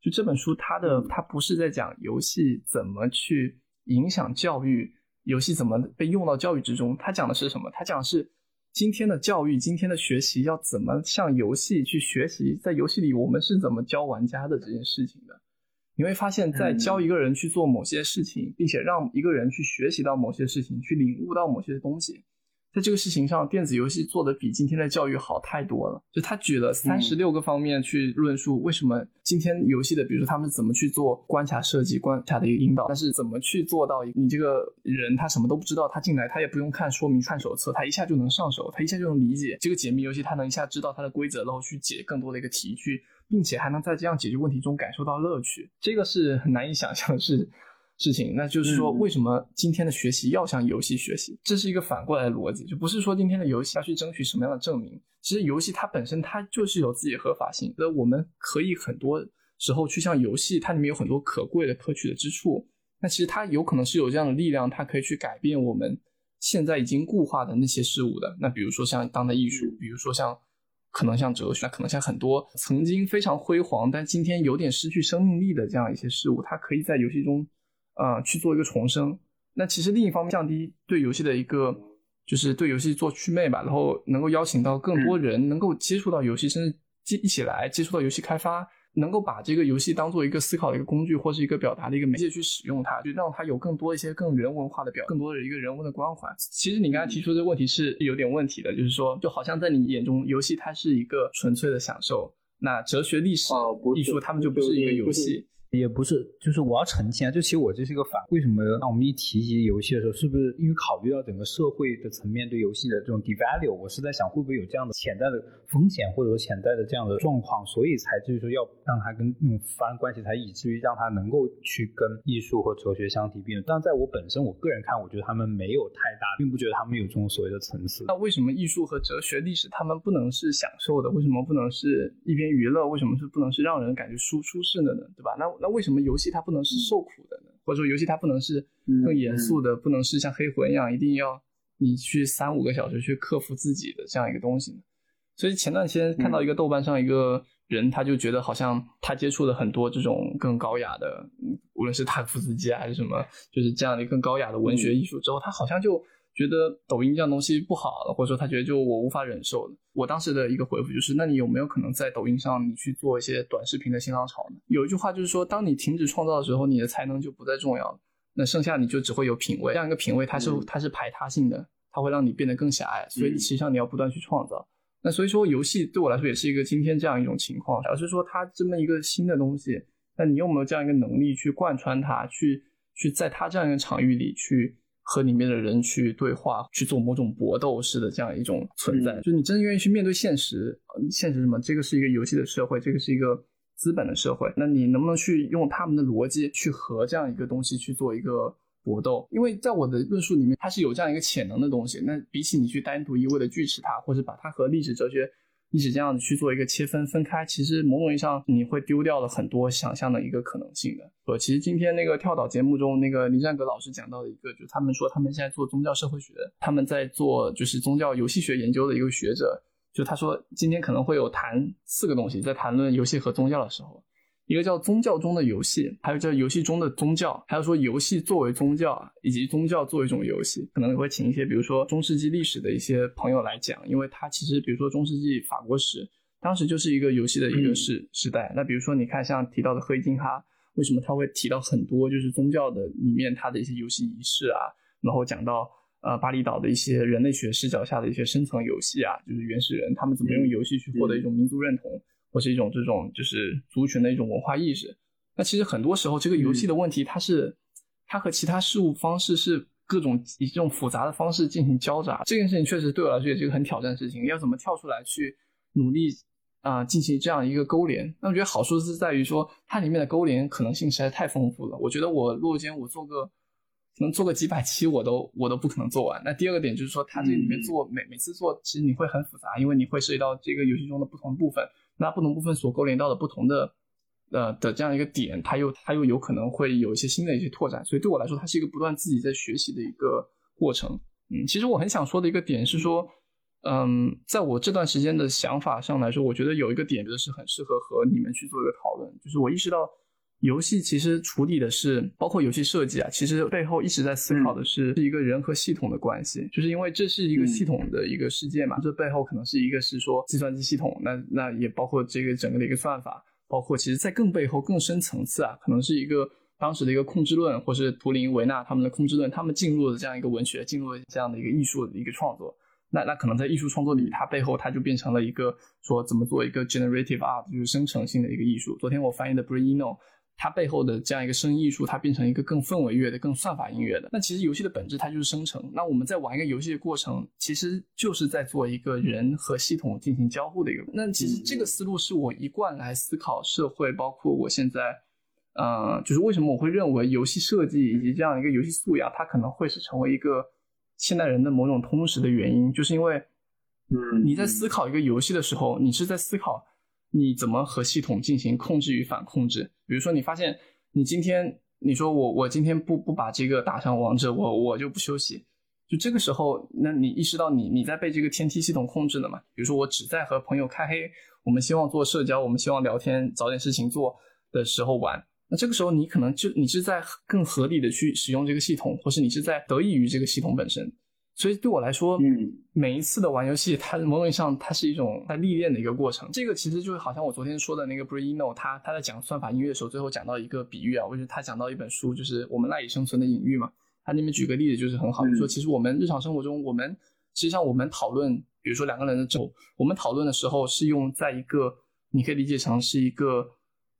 就这本书它的它不是在讲游戏怎么去影响教育，游戏怎么被用到教育之中，它讲的是什么？它讲的是今天的教育，今天的学习要怎么向游戏去学习，在游戏里我们是怎么教玩家的这件事情的。你会发现在教一个人去做某些事情，并且让一个人去学习到某些事情，去领悟到某些东西，在这个事情上，电子游戏做的比今天的教育好太多了。就他举了三十六个方面去论述为什么今天游戏的，比如说他们怎么去做关卡设计、关卡的一个引导，但是怎么去做到你这个人他什么都不知道，他进来他也不用看说明、看手册，他一下就能上手，他一下就能理解这个解密游戏，他能一下知道它的规则，然后去解更多的一个题去。并且还能在这样解决问题中感受到乐趣，这个是很难以想象的事事情。那就是说，为什么今天的学习要向游戏学习？这是一个反过来的逻辑，就不是说今天的游戏要去争取什么样的证明。其实游戏它本身它就是有自己的合法性，那我们可以很多时候去向游戏，它里面有很多可贵的可取的之处。那其实它有可能是有这样的力量，它可以去改变我们现在已经固化的那些事物的。那比如说像当代艺术，比如说像。可能像哲学，可能像很多曾经非常辉煌，但今天有点失去生命力的这样一些事物，它可以在游戏中，呃，去做一个重生。那其实另一方面降低对游戏的一个，就是对游戏做祛魅吧，然后能够邀请到更多人能够接触到游戏，甚至接一起来接触到游戏开发，能够把这个游戏当做一个思考的一个工具，或是一个表达的一个媒介去使用它，就让它有更多一些更人文化的表，更多的一个人文的关怀。其实你刚才提出这个问题是有点问题的，就是说，就好像在你眼中，游戏它是一个纯粹的享受，那哲学、历史、艺术，他们就不是一个游戏。也不是，就是我要澄清啊，就其实我这是一个反。为什么当我们一提及游戏的时候，是不是因为考虑到整个社会的层面对游戏的这种 devalue？我是在想，会不会有这样的潜在的风险，或者说潜在的这样的状况，所以才就是说要让它跟那种发生关系，才以至于让它能够去跟艺术和哲学相提并论。但在我本身，我个人看，我觉得他们没有太大，并不觉得他们有这种所谓的层次。那为什么艺术和哲学、历史他们不能是享受的？为什么不能是一边娱乐？为什么是不能是让人感觉舒舒适的呢？对吧？那那为什么游戏它不能是受苦的呢？或者说游戏它不能是更严肃的，不能是像黑魂一样，一定要你去三五个小时去克服自己的这样一个东西呢？所以前段时间看到一个豆瓣上一个人，他就觉得好像他接触了很多这种更高雅的，无论是塔夫斯基还是什么，就是这样的更高雅的文学艺术之后，他好像就。觉得抖音这样东西不好了，或者说他觉得就我无法忍受了。我当时的一个回复就是：那你有没有可能在抖音上你去做一些短视频的新浪潮呢？有一句话就是说，当你停止创造的时候，你的才能就不再重要了。那剩下你就只会有品味，这样一个品味它是它是排他性的，它会让你变得更狭隘。所以实际上你要不断去创造。那所以说游戏对我来说也是一个今天这样一种情况，而是说它这么一个新的东西，那你有没有这样一个能力去贯穿它，去去在它这样一个场域里去。和里面的人去对话，去做某种搏斗式的这样一种存在，就你真的愿意去面对现实。现实什么？这个是一个游戏的社会，这个是一个资本的社会。那你能不能去用他们的逻辑去和这样一个东西去做一个搏斗？因为在我的论述里面，它是有这样一个潜能的东西。那比起你去单独一味的锯齿它，或者把它和历史哲学。一直这样子去做一个切分分开，其实某种意义上你会丢掉了很多想象的一个可能性的。呃，其实今天那个跳岛节目中，那个林占格老师讲到的一个，就他们说他们现在做宗教社会学，他们在做就是宗教游戏学研究的一个学者，就他说今天可能会有谈四个东西，在谈论游戏和宗教的时候。一个叫宗教中的游戏，还有叫游戏中的宗教，还有说游戏作为宗教，以及宗教作为一种游戏，可能也会请一些比如说中世纪历史的一些朋友来讲，因为他其实比如说中世纪法国史，当时就是一个游戏的一个时时代。那比如说你看像提到的赫伊金哈，为什么他会提到很多就是宗教的里面他的一些游戏仪式啊，然后讲到呃巴厘岛的一些人类学视角下的一些深层游戏啊，就是原始人他们怎么用游戏去获得一种民族认同。或是一种这种就是族群的一种文化意识。那其实很多时候，这个游戏的问题，它是它和其他事物方式是各种以这种复杂的方式进行交杂。这件事情确实对我来说也是一个很挑战的事情。要怎么跳出来去努力啊，进行这样一个勾连？那我觉得好处是在于说，它里面的勾连可能性实在太丰富了。我觉得我落间我做个能做个几百期，我都我都不可能做完。那第二个点就是说，它这里面做每每次做，其实你会很复杂，因为你会涉及到这个游戏中的不同部分。那不同部分所勾连到的不同的，呃的这样一个点，它又它又有可能会有一些新的一些拓展，所以对我来说，它是一个不断自己在学习的一个过程。嗯，其实我很想说的一个点是说，嗯，在我这段时间的想法上来说，我觉得有一个点，就是很适合和你们去做一个讨论，就是我意识到。游戏其实处理的是，包括游戏设计啊，其实背后一直在思考的是是一个人和系统的关系，就是因为这是一个系统的一个世界嘛，这背后可能是一个是说计算机系统，那那也包括这个整个的一个算法，包括其实在更背后更深层次啊，可能是一个当时的一个控制论，或是图灵维纳他们的控制论，他们进入了这样一个文学，进入了这样的一个艺术的一个创作，那那可能在艺术创作里，它背后它就变成了一个说怎么做一个 generative art，就是生成性的一个艺术。昨天我翻译的 Bruno。它背后的这样一个声音艺术，它变成一个更氛围乐的、更算法音乐的。那其实游戏的本质它就是生成。那我们在玩一个游戏的过程，其实就是在做一个人和系统进行交互的一个。那其实这个思路是我一贯来思考社会，包括我现在，呃，就是为什么我会认为游戏设计以及这样一个游戏素养，它可能会是成为一个现代人的某种通识的原因，就是因为，嗯，你在思考一个游戏的时候，你是在思考。你怎么和系统进行控制与反控制？比如说，你发现你今天你说我我今天不不把这个打上王者，我我就不休息。就这个时候，那你意识到你你在被这个天梯系统控制了嘛？比如说，我只在和朋友开黑，我们希望做社交，我们希望聊天，找点事情做的时候玩。那这个时候你可能就你是在更合理的去使用这个系统，或是你是在得益于这个系统本身。所以对我来说，嗯，每一次的玩游戏，它某种意义上它是一种在历练的一个过程。这个其实就是好像我昨天说的那个 Bruno，他他在讲算法音乐的时候，最后讲到一个比喻啊，我觉得他讲到一本书，就是我们赖以生存的隐喻嘛。他那边举个例子就是很好，就说其实我们日常生活中，我们实际上我们讨论，比如说两个人的争，我们讨论的时候是用在一个，你可以理解成是一个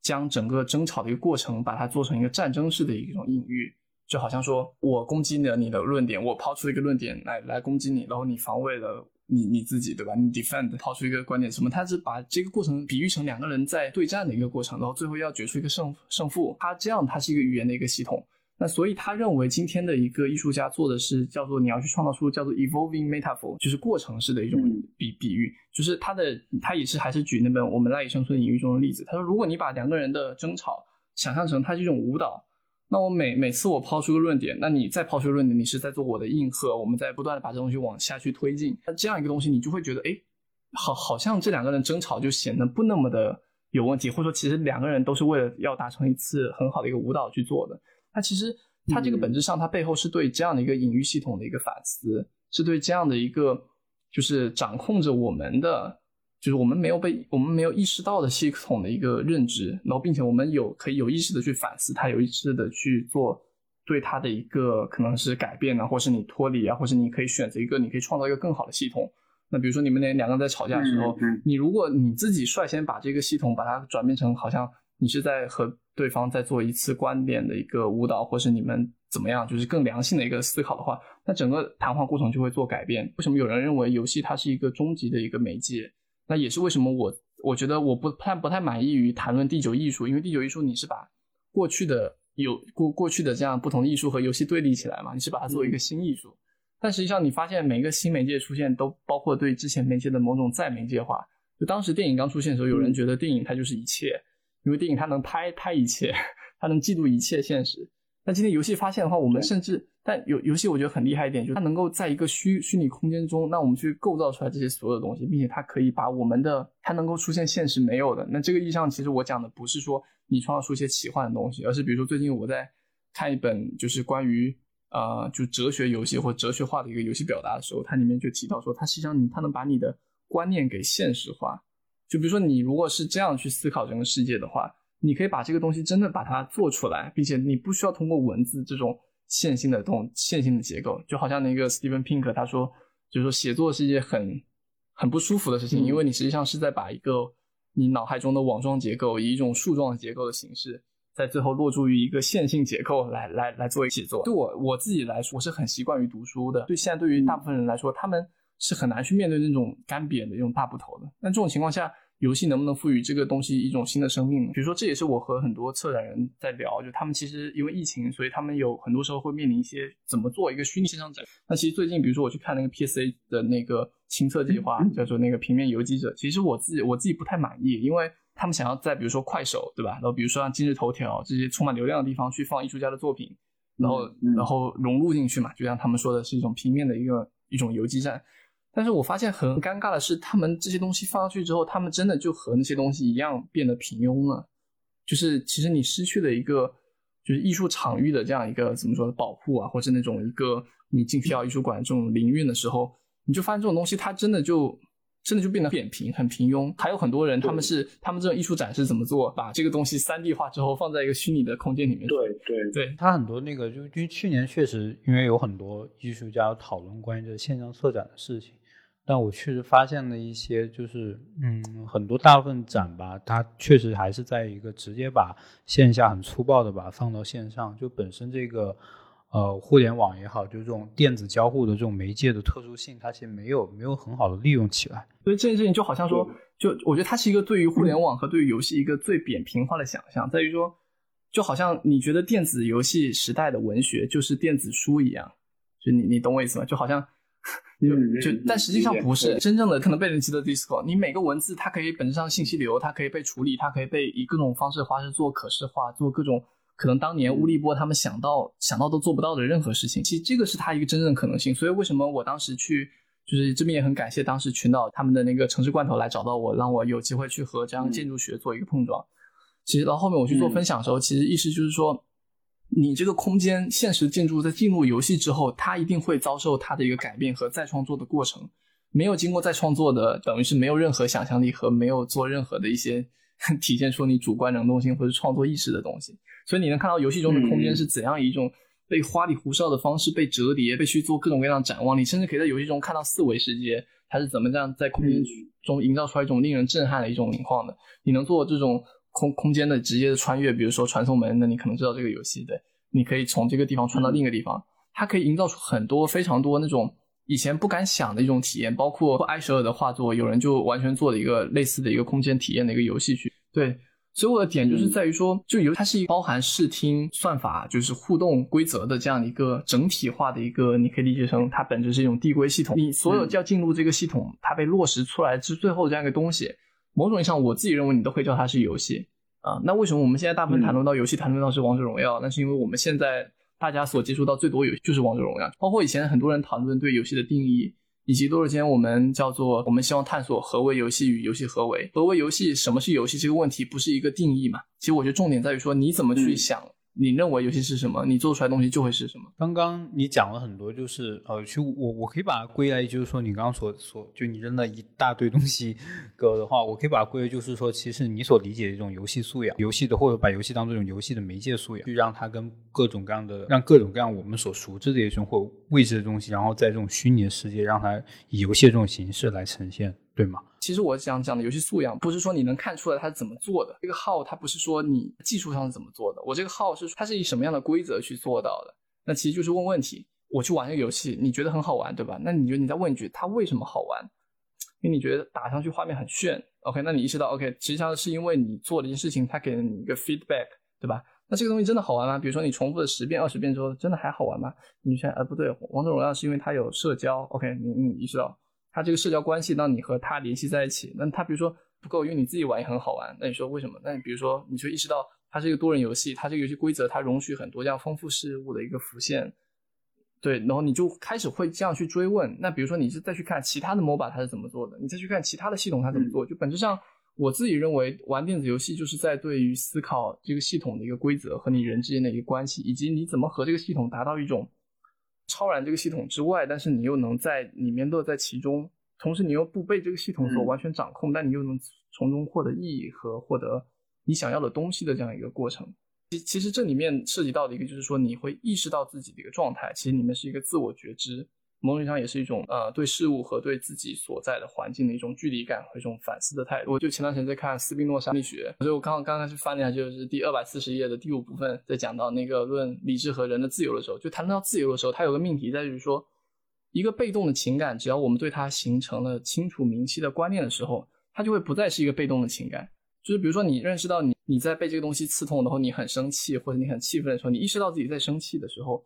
将整个争吵的一个过程，把它做成一个战争式的一种隐喻。就好像说我攻击了你的论点，我抛出一个论点来来攻击你，然后你防卫了你你自己，对吧？你 defend 抛出一个观点什么？他是把这个过程比喻成两个人在对战的一个过程，然后最后要决出一个胜胜负。他这样，他是一个语言的一个系统。那所以他认为今天的一个艺术家做的是叫做你要去创造出叫做 evolving metaphor，就是过程式的一种比比喻。就是他的他也是还是举那本我们赖以生存隐喻中的例子。他说，如果你把两个人的争吵想象成它是一种舞蹈。那我每每次我抛出个论点，那你再抛出论点，你是在做我的应和，我们在不断的把这东西往下去推进。那这样一个东西，你就会觉得，哎，好，好像这两个人争吵就显得不那么的有问题，或者说其实两个人都是为了要达成一次很好的一个舞蹈去做的。那其实它这个本质上，它背后是对这样的一个隐喻系统的一个反思，是对这样的一个就是掌控着我们的。就是我们没有被我们没有意识到的系统的一个认知，然后并且我们有可以有意识的去反思它，有意识的去做对它的一个可能是改变啊，或是你脱离啊，或是你可以选择一个，你可以创造一个更好的系统。那比如说你们那两个人在吵架的时候，你如果你自己率先把这个系统把它转变成好像你是在和对方在做一次观点的一个舞蹈，或是你们怎么样，就是更良性的一个思考的话，那整个谈话过程就会做改变。为什么有人认为游戏它是一个终极的一个媒介？那也是为什么我我觉得我不太不太满意于谈论第九艺术，因为第九艺术你是把过去的有过过去的这样不同的艺术和游戏对立起来嘛，你是把它作为一个新艺术。但实际上你发现每一个新媒介出现都包括对之前媒介的某种再媒介化。就当时电影刚出现的时候，有人觉得电影它就是一切，因为电影它能拍拍一切，*laughs* 它能记录一切现实。那今天游戏发现的话，我们甚至。但游游戏我觉得很厉害一点，就是它能够在一个虚虚拟空间中，那我们去构造出来这些所有的东西，并且它可以把我们的它能够出现现实没有的。那这个意义上，其实我讲的不是说你创造出一些奇幻的东西，而是比如说最近我在看一本就是关于呃就哲学游戏或哲学化的一个游戏表达的时候，它里面就提到说，它实际上你它能把你的观念给现实化。就比如说你如果是这样去思考整个世界的话，你可以把这个东西真的把它做出来，并且你不需要通过文字这种。线性的这种线性的结构，就好像那个 Steven Pink 他说，就是说写作是一件很很不舒服的事情，因为你实际上是在把一个你脑海中的网状结构以一种树状结构的形式，在最后落注于一个线性结构来来来作为写作。对我我自己来说，我是很习惯于读书的。对现在对于大部分人来说，他们是很难去面对那种干瘪的那种大部头的。那这种情况下。游戏能不能赋予这个东西一种新的生命？比如说，这也是我和很多策展人在聊，就他们其实因为疫情，所以他们有很多时候会面临一些怎么做一个虚拟线上展。那其实最近，比如说我去看那个 PSA 的那个亲测计划，叫做那个平面游击者，其实我自己我自己不太满意，因为他们想要在比如说快手，对吧？然后比如说像今日头条这些充满流量的地方去放艺术家的作品，然后然后融入进去嘛，就像他们说的是一种平面的一个一种游击战。但是我发现很尴尬的是，他们这些东西放上去之后，他们真的就和那些东西一样变得平庸了。就是其实你失去了一个就是艺术场域的这样一个怎么说的保护啊，或者那种一个你进 P R 艺术馆这种灵韵的时候，你就发现这种东西它真的就真的就变得扁平、很平庸。还有很多人他们是他们这种艺术展示怎么做，把这个东西三 D 化之后放在一个虚拟的空间里面。对对对，他很多那个就因为去年确实因为有很多艺术家讨论关于这线上策展的事情。但我确实发现了一些，就是嗯，很多大部分展吧，它确实还是在一个直接把线下很粗暴的把它放到线上，就本身这个呃互联网也好，就这种电子交互的这种媒介的特殊性，它其实没有没有很好的利用起来。所以这件事情就好像说，就我觉得它是一个对于互联网和对于游戏一个最扁平化的想象，在于说，就好像你觉得电子游戏时代的文学就是电子书一样，就你你懂我意思吗？就好像。*laughs* 就就，但实际上不是真正的可能被人记得 disco。你每个文字它可以本质上信息流，它可以被处理，它可以被以各种方式方式做可视化，做各种可能当年乌利波他们想到想到都做不到的任何事情。其实这个是它一个真正的可能性。所以为什么我当时去，就是这边也很感谢当时群岛他们的那个城市罐头来找到我，让我有机会去和这样建筑学做一个碰撞。其实到后面我去做分享的时候，其实意思就是说，你这个空间现实建筑在进入游戏之后，它一定会遭受它的一个改变和再创作的过程。没有经过再创作的，等于是没有任何想象力和没有做任何的一些 *laughs* 体现出你主观能动性或者创作意识的东西。所以你能看到游戏中的空间是怎样一种被花里胡哨的方式被折叠，被去做各种各样的展望。你甚至可以在游戏中看到四维世界它是怎么这样在空间中营造出来一种令人震撼的一种情况的。你能做这种空空间的直接的穿越，比如说传送门，那你可能知道这个游戏对，你可以从这个地方穿到另一个地方，它可以营造出很多非常多那种。以前不敢想的一种体验，包括埃舍尔的画作，有人就完全做了一个类似的一个空间体验的一个游戏去。对，所以我的点就是在于说，就游它是一包含视听算法，就是互动规则的这样的一个整体化的一个，你可以理解成它本质是一种递归系统。你所有要进入这个系统，它被落实出来之最后这样一个东西，某种意义上，我自己认为你都会叫它是游戏啊。那为什么我们现在大部分谈论到游戏，谈论到是王者荣耀？那是因为我们现在。大家所接触到最多游戏就是王者荣耀，包括以前很多人讨论对游戏的定义，以及多少间我们叫做我们希望探索何为游戏与游戏何为，何为游戏，什么是游戏这个问题不是一个定义嘛？其实我觉得重点在于说你怎么去想。你认为游戏是什么？你做出来东西就会是什么？刚刚你讲了很多，就是呃，其实我我可以把它归类，就是说你刚刚所所就你扔了一大堆东西，哥的话，我可以把它归类，就是说，其实你所理解的一种游戏素养，游戏的或者把游戏当做一种游戏的媒介素养，去让它跟各种各样的，让各种各样我们所熟知的一种或未知的东西，然后在这种虚拟的世界，让它以游戏这种形式来呈现。对吗？其实我想讲的游戏素养，不是说你能看出来它是怎么做的。这个号它不是说你技术上是怎么做的，我这个号是它是以什么样的规则去做到的。那其实就是问问题。我去玩这个游戏，你觉得很好玩，对吧？那你觉得你再问一句，它为什么好玩？因为你觉得打上去画面很炫。OK，那你意识到 OK，实际上是因为你做了一件事情，它给了你一个 feedback，对吧？那这个东西真的好玩吗？比如说你重复了十遍、二十遍之后，真的还好玩吗？你现在呃不对，王者荣耀是因为它有社交。OK，你你意识到。它这个社交关系让你和他联系在一起，那他比如说不够，因为你自己玩也很好玩。那你说为什么？那你比如说，你就意识到它是一个多人游戏，它这个游戏规则它容许很多这样丰富事物的一个浮现，对，然后你就开始会这样去追问。那比如说你是再去看其他的 MOBA 它是怎么做的，你再去看其他的系统它怎么做，就本质上我自己认为玩电子游戏就是在对于思考这个系统的一个规则和你人之间的一个关系，以及你怎么和这个系统达到一种。超然这个系统之外，但是你又能在里面乐在其中，同时你又不被这个系统所完全掌控，但你又能从中获得意义和获得你想要的东西的这样一个过程。其其实这里面涉及到的一个就是说，你会意识到自己的一个状态，其实里面是一个自我觉知。某种意义上也是一种呃对事物和对自己所在的环境的一种距离感和一种反思的态度。我就前段时间在看斯宾诺莎力学，所以我刚刚刚开始翻了一下，就是第二百四十页的第五部分，在讲到那个论理智和人的自由的时候，就谈到自由的时候，它有个命题在于说，一个被动的情感，只要我们对它形成了清楚明晰的观念的时候，它就会不再是一个被动的情感。就是比如说你认识到你你在被这个东西刺痛，然后你很生气或者你很气愤的时候，你意识到自己在生气的时候。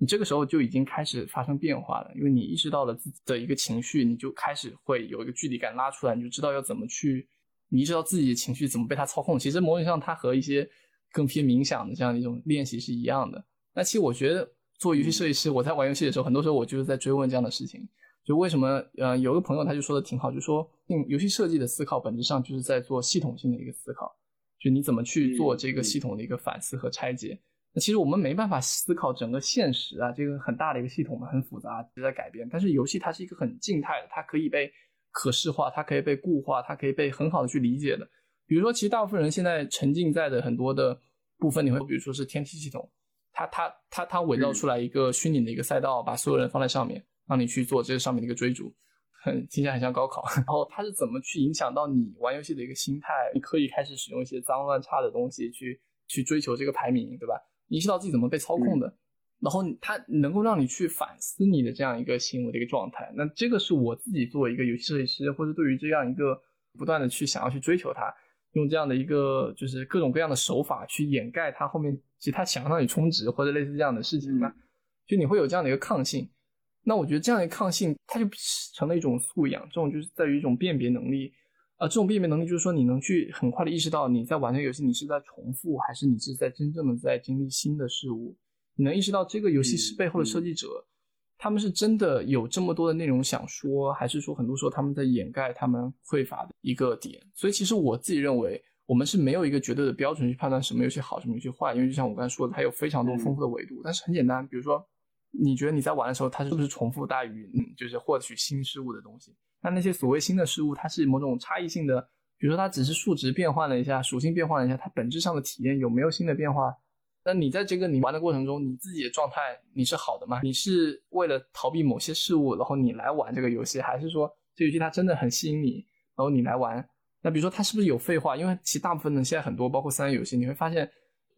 你这个时候就已经开始发生变化了，因为你意识到了自己的一个情绪，你就开始会有一个距离感拉出来，你就知道要怎么去，你意识到自己的情绪怎么被它操控。其实某种上，它和一些更偏冥想的这样的一种练习是一样的。那其实我觉得，做游戏设计师，我在玩游戏的时候，很多时候我就是在追问这样的事情：就为什么？呃，有个朋友他就说的挺好，就说，嗯，游戏设计的思考本质上就是在做系统性的一个思考，就你怎么去做这个系统的一个反思和拆解。那其实我们没办法思考整个现实啊，这个很大的一个系统嘛，很复杂，一直在改变。但是游戏它是一个很静态的，它可以被可视化，它可以被固化，它可以被很好的去理解的。比如说，其实大部分人现在沉浸在的很多的部分，你会比如说是天梯系统，它它它它伪造出来一个虚拟的一个赛道，把所有人放在上面，让你去做这个上面的一个追逐，很听起来很像高考。*laughs* 然后它是怎么去影响到你玩游戏的一个心态？你可以开始使用一些脏乱差的东西去去追求这个排名，对吧？意识到自己怎么被操控的，然后它能够让你去反思你的这样一个行为的一个状态。那这个是我自己作为一个游戏设计师，或者对于这样一个不断的去想要去追求它，用这样的一个就是各种各样的手法去掩盖它后面其实他想让你充值或者类似这样的事情嘛，就你会有这样的一个抗性。那我觉得这样的抗性它就成了一种素养，这种就是在于一种辨别能力。啊，这种辨别能力就是说，你能去很快的意识到你在玩这个游戏，你是在重复，还是你是在真正的在经历新的事物？你能意识到这个游戏是背后的设计者，他们是真的有这么多的内容想说，还是说很多时候他们在掩盖他们匮乏的一个点？所以其实我自己认为，我们是没有一个绝对的标准去判断什么游戏好，什么游戏坏，因为就像我刚才说的，它有非常多丰富的维度。但是很简单，比如说，你觉得你在玩的时候，它是不是重复大于嗯，就是获取新事物的东西？那那些所谓新的事物，它是某种差异性的，比如说它只是数值变换了一下，属性变换了一下，它本质上的体验有没有新的变化？那你在这个你玩的过程中，你自己的状态你是好的吗？你是为了逃避某些事物，然后你来玩这个游戏，还是说这游戏它真的很吸引你，然后你来玩？那比如说它是不是有废话？因为其实大部分的现在很多包括三 A 游戏，你会发现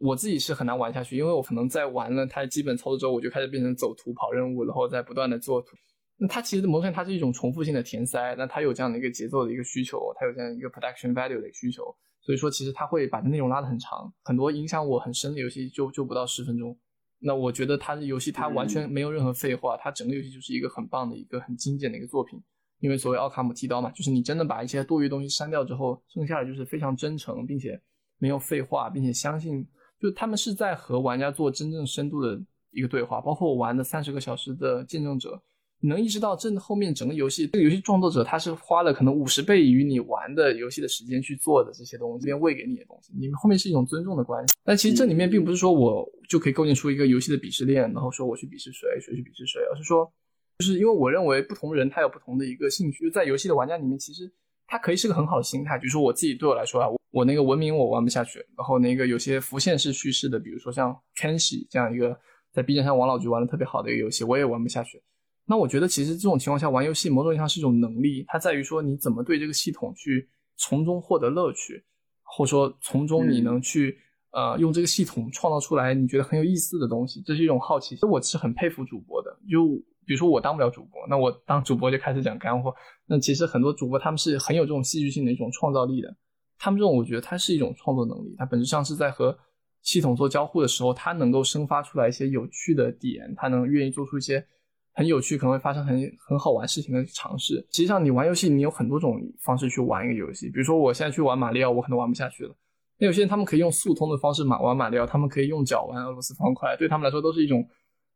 我自己是很难玩下去，因为我可能在玩了它基本操作之后，我就开始变成走图跑任务，然后再不断的做图。那它其实某种它是一种重复性的填塞，那它有这样的一个节奏的一个需求，它有这样一个 production value 的需求，所以说其实它会把内容拉得很长，很多影响我很深的游戏就就不到十分钟。那我觉得它的游戏它完全没有任何废话，它整个游戏就是一个很棒的一个很精简的一个作品。因为所谓奥卡姆剃刀嘛，就是你真的把一些多余东西删掉之后，剩下的就是非常真诚，并且没有废话，并且相信，就他们是在和玩家做真正深度的一个对话。包括我玩的三十个小时的见证者，你能意识到这后面整个游戏，这个游戏创作者他是花了可能五十倍于你玩的游戏的时间去做的这些东西，这边喂给你的东西，你们后面是一种尊重的关系。但其实这里面并不是说我就可以构建出一个游戏的鄙视链，然后说我去鄙视谁，谁去鄙视谁，而是说。就是因为我认为不同人他有不同的一个兴趣，在游戏的玩家里面，其实他可以是个很好的心态。比如说我自己对我来说啊，我那个文明我玩不下去，然后那个有些浮现式叙事的，比如说像 Kenshi 这样一个在 B 站上王老菊玩的特别好的一个游戏，我也玩不下去。那我觉得其实这种情况下玩游戏，某种意义上是一种能力，它在于说你怎么对这个系统去从中获得乐趣，或者说从中你能去呃用这个系统创造出来你觉得很有意思的东西，这是一种好奇。所以我是很佩服主播的，就。比如说我当不了主播，那我当主播就开始讲干货。那其实很多主播他们是很有这种戏剧性的一种创造力的。他们这种我觉得它是一种创作能力，它本质上是在和系统做交互的时候，它能够生发出来一些有趣的点，它能愿意做出一些很有趣、可能会发生很很好玩事情的尝试。实际上你玩游戏，你有很多种方式去玩一个游戏。比如说我现在去玩马里奥，我可能玩不下去了。那有些人他们可以用速通的方式马玩马里奥，他们可以用脚玩俄罗斯方块，对他们来说都是一种。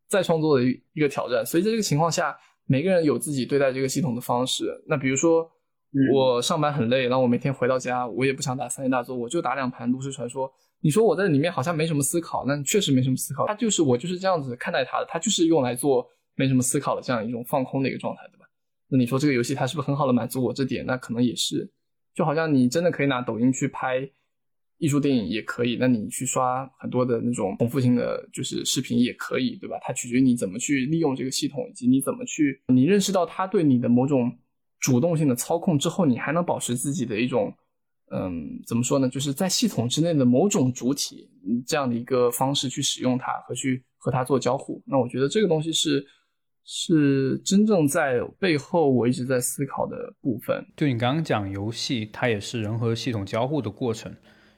再创作的一一个挑战，所以在这个情况下，每个人有自己对待这个系统的方式。那比如说，我上班很累，然后我每天回到家，我也不想打三 A 大作，我就打两盘炉石传说。你说我在里面好像没什么思考，那确实没什么思考。它就是我就是这样子看待它的，它就是用来做没什么思考的这样一种放空的一个状态，对吧？那你说这个游戏它是不是很好的满足我这点？那可能也是，就好像你真的可以拿抖音去拍。艺术电影也可以，那你去刷很多的那种重复性的就是视频也可以，对吧？它取决于你怎么去利用这个系统，以及你怎么去你认识到它对你的某种主动性的操控之后，你还能保持自己的一种，嗯，怎么说呢？就是在系统之内的某种主体这样的一个方式去使用它和去和它做交互。那我觉得这个东西是是真正在背后我一直在思考的部分。就你刚刚讲游戏，它也是人和系统交互的过程。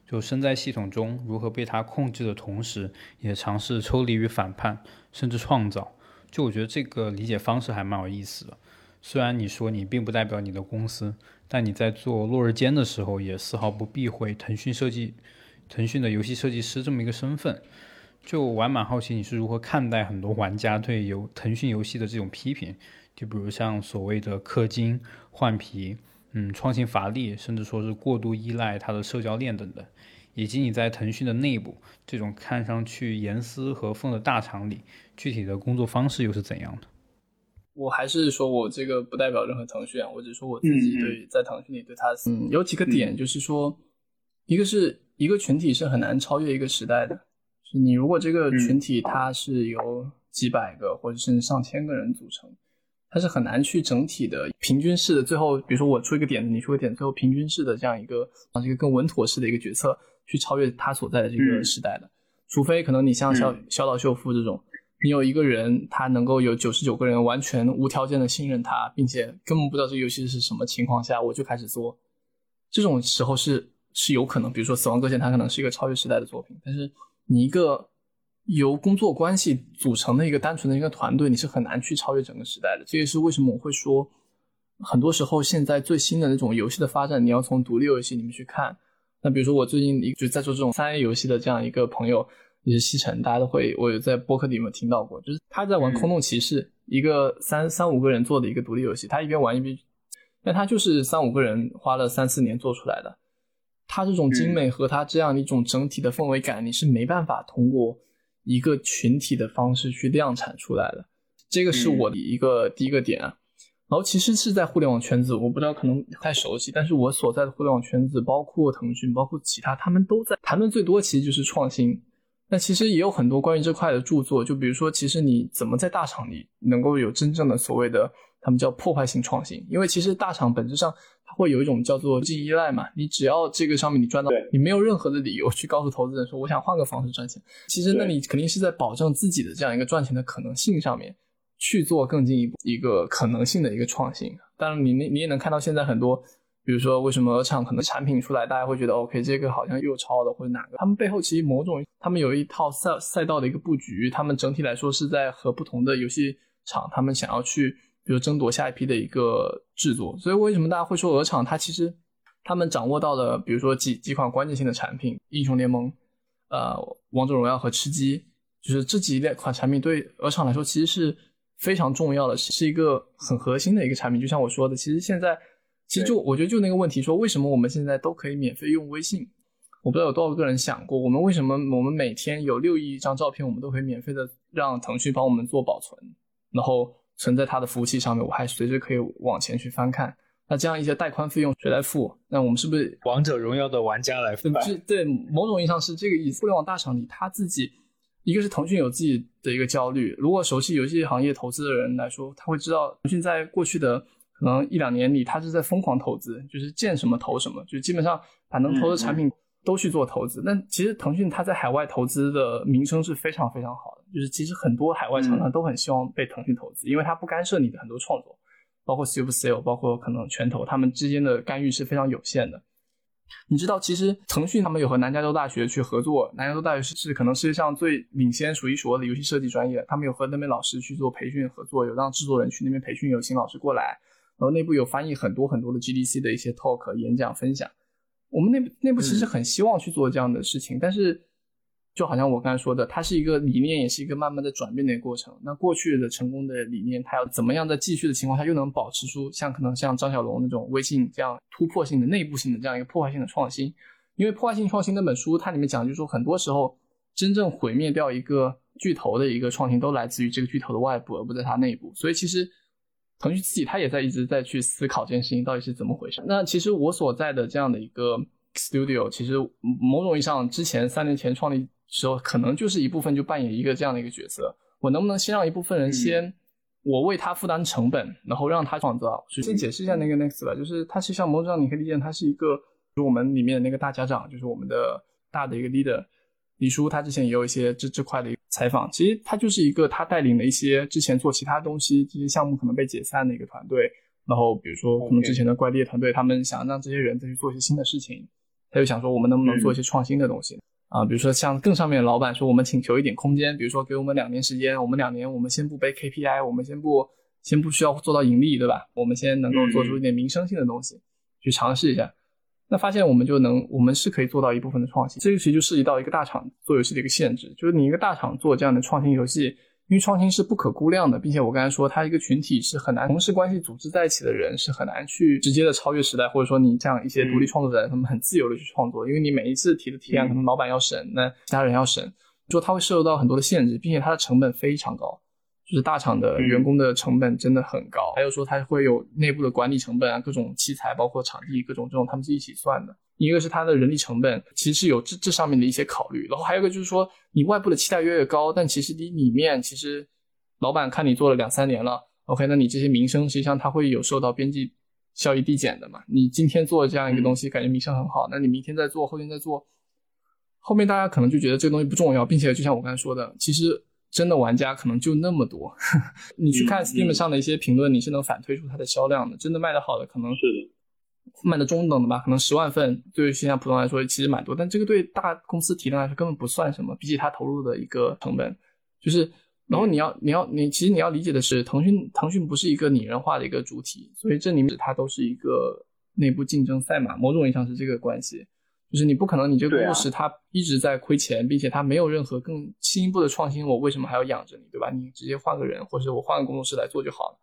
就身在系统中，如何被它控制的同时，也尝试抽离与反叛，甚至创造。就我觉得这个理解方式还蛮有意思的。虽然你说你并不代表你的公司，但你在做落日间的时候，也丝毫不避讳腾讯设计、腾讯的游戏设计师这么一个身份。就我还蛮好奇你是如何看待很多玩家对游腾讯游戏的这种批评，就比如像所谓的氪金换皮。嗯，创新乏力，甚至说是过度依赖它的社交链等等，以及你在腾讯的内部这种看上去严丝合缝的大厂里，具体的工作方式又是怎样的？我还是说我这个不代表任何腾讯啊，我只说我自己对在腾讯里对它，嗯，有几个点，就是说，一个是一个群体是很难超越一个时代的，是你如果这个群体它是由几百个或者甚至上千个人组成。它是很难去整体的平均式的，最后比如说我出一个点子，你出个点子，最后平均式的这样一个啊这个更稳妥式的一个决策去超越它所在的这个时代的，除非可能你像小小岛秀夫这种，你有一个人他能够有九十九个人完全无条件的信任他，并且根本不知道这个游戏是什么情况下我就开始做，这种时候是是有可能，比如说死亡搁浅它可能是一个超越时代的作品，但是你一个。由工作关系组成的一个单纯的一个团队，你是很难去超越整个时代的。这也是为什么我会说，很多时候现在最新的那种游戏的发展，你要从独立游戏里面去看。那比如说我最近一就在做这种三 A 游戏的这样一个朋友，也是西城，大家都会我有在播客里面听到过，就是他在玩《空洞骑士》，一个三三五个人做的一个独立游戏，他一边玩一边，但他就是三五个人花了三四年做出来的。他这种精美和他这样一种整体的氛围感，你是没办法通过一个群体的方式去量产出来的。这个是我的一个第一个点。然后其实是在互联网圈子，我不知道可能不太熟悉，但是我所在的互联网圈子，包括腾讯，包括其他，他们都在谈论最多，其实就是创新。那其实也有很多关于这块的著作，就比如说，其实你怎么在大厂里能够有真正的所谓的他们叫破坏性创新？因为其实大厂本质上它会有一种叫做净依赖嘛，你只要这个上面你赚到，你没有任何的理由去告诉投资人说我想换个方式赚钱。其实那你肯定是在保证自己的这样一个赚钱的可能性上面。去做更进一步一个可能性的一个创新，当然你你你也能看到现在很多，比如说为什么鹅厂可能产品出来，大家会觉得 OK，这个好像又抄的或者哪个，他们背后其实某种他们有一套赛赛道的一个布局，他们整体来说是在和不同的游戏厂，他们想要去比如争夺下一批的一个制作，所以为什么大家会说鹅厂它其实他们掌握到了比如说几几款关键性的产品，英雄联盟、呃王者荣耀和吃鸡，就是这几类款产品对鹅厂来说其实是。非常重要的，是一个很核心的一个产品。就像我说的，其实现在，其实就我觉得就那个问题，说为什么我们现在都可以免费用微信？我不知道有多少个人想过，我们为什么我们每天有六亿张照片，我们都可以免费的让腾讯帮我们做保存，然后存在它的服务器上面，我还随时可以往前去翻看。那这样一些带宽费用谁来付？那我们是不是王者荣耀的玩家来付？是，对，某种意义上是这个意思。互联网大厂里他自己。一个是腾讯有自己的一个焦虑，如果熟悉游戏行业投资的人来说，他会知道腾讯在过去的可能一两年里，他是在疯狂投资，就是见什么投什么，就基本上把能投的产品都去做投资。那其实腾讯它在海外投资的名声是非常非常好的，就是其实很多海外厂商都很希望被腾讯投资，因为它不干涉你的很多创作，包括 Super Sale，包括可能拳头，他们之间的干预是非常有限的。你知道，其实腾讯他们有和南加州大学去合作，南加州大学是是可能世界上最领先、数一数二的游戏设计专业，他们有和那边老师去做培训合作，有让制作人去那边培训，有请老师过来，然后内部有翻译很多很多的 GDC 的一些 talk 演讲分享。我们内部内部其实很希望去做这样的事情，但是。就好像我刚才说的，它是一个理念，也是一个慢慢的转变的一个过程。那过去的成功的理念，它要怎么样在继续的情况下，又能保持出像可能像张小龙那种微信这样突破性的内部性的这样一个破坏性的创新？因为破坏性创新那本书，它里面讲就是说，很多时候真正毁灭掉一个巨头的一个创新，都来自于这个巨头的外部，而不在它内部。所以其实腾讯自己他也在一直在去思考这件事情到底是怎么回事。那其实我所在的这样的一个 studio，其实某种意义上之前三年前创立。时候可能就是一部分就扮演一个这样的一个角色，我能不能先让一部分人先，我为他负担成本，然后让他创造？先解释一下那个 next 吧，就是它是像某种上你可以理解它是一个，就我们里面的那个大家长，就是我们的大的一个 leader 李叔，他之前也有一些这这块的一个采访，其实他就是一个他带领了一些之前做其他东西这些项目可能被解散的一个团队，然后比如说可能之前的怪猎团队，他们想让这些人再去做一些新的事情，他就想说我们能不能做一些创新的东西。啊，比如说像更上面的老板说，我们请求一点空间，比如说给我们两年时间，我们两年我们先不背 KPI，我们先不先不需要做到盈利，对吧？我们先能够做出一点民生性的东西，去尝试一下。那发现我们就能，我们是可以做到一部分的创新。这个其实就涉及到一个大厂做游戏的一个限制，就是你一个大厂做这样的创新游戏。因为创新是不可估量的，并且我刚才说，它一个群体是很难同事关系组织在一起的人是很难去直接的超越时代，或者说你这样一些独立创作者，他们很自由的去创作，因为你每一次提的提案，可能老板要审，那其他人要审，说它会受到很多的限制，并且它的成本非常高。就是大厂的员工的成本真的很高，还有说它会有内部的管理成本啊，各种器材，包括场地，各种这种他们是一起算的。一个是它的人力成本，其实是有这这上面的一些考虑，然后还有一个就是说，你外部的期待越来越高，但其实你里面其实老板看你做了两三年了，OK，那你这些名声实际上它会有受到边际效益递减的嘛？你今天做这样一个东西，感觉名声很好，那你明天再做，后天再做，后面大家可能就觉得这个东西不重要，并且就像我刚才说的，其实。真的玩家可能就那么多，*laughs* 你去看 Steam 上的一些评论，你是能反推出它的销量的。真的卖的好的可能是的，卖的中等的吧，可能十万份，对于现在普通来说其实蛮多，但这个对大公司体量来说根本不算什么，比起它投入的一个成本，就是，然后你要你要你其实你要理解的是，腾讯腾讯不是一个拟人化的一个主体，所以这里面它都是一个内部竞争赛马，某种意义上是这个关系。就是你不可能，你这个故事它一直在亏钱，并且它没有任何更进一步的创新，我为什么还要养着你，对吧？你直接换个人，或者我换个工作室来做就好了。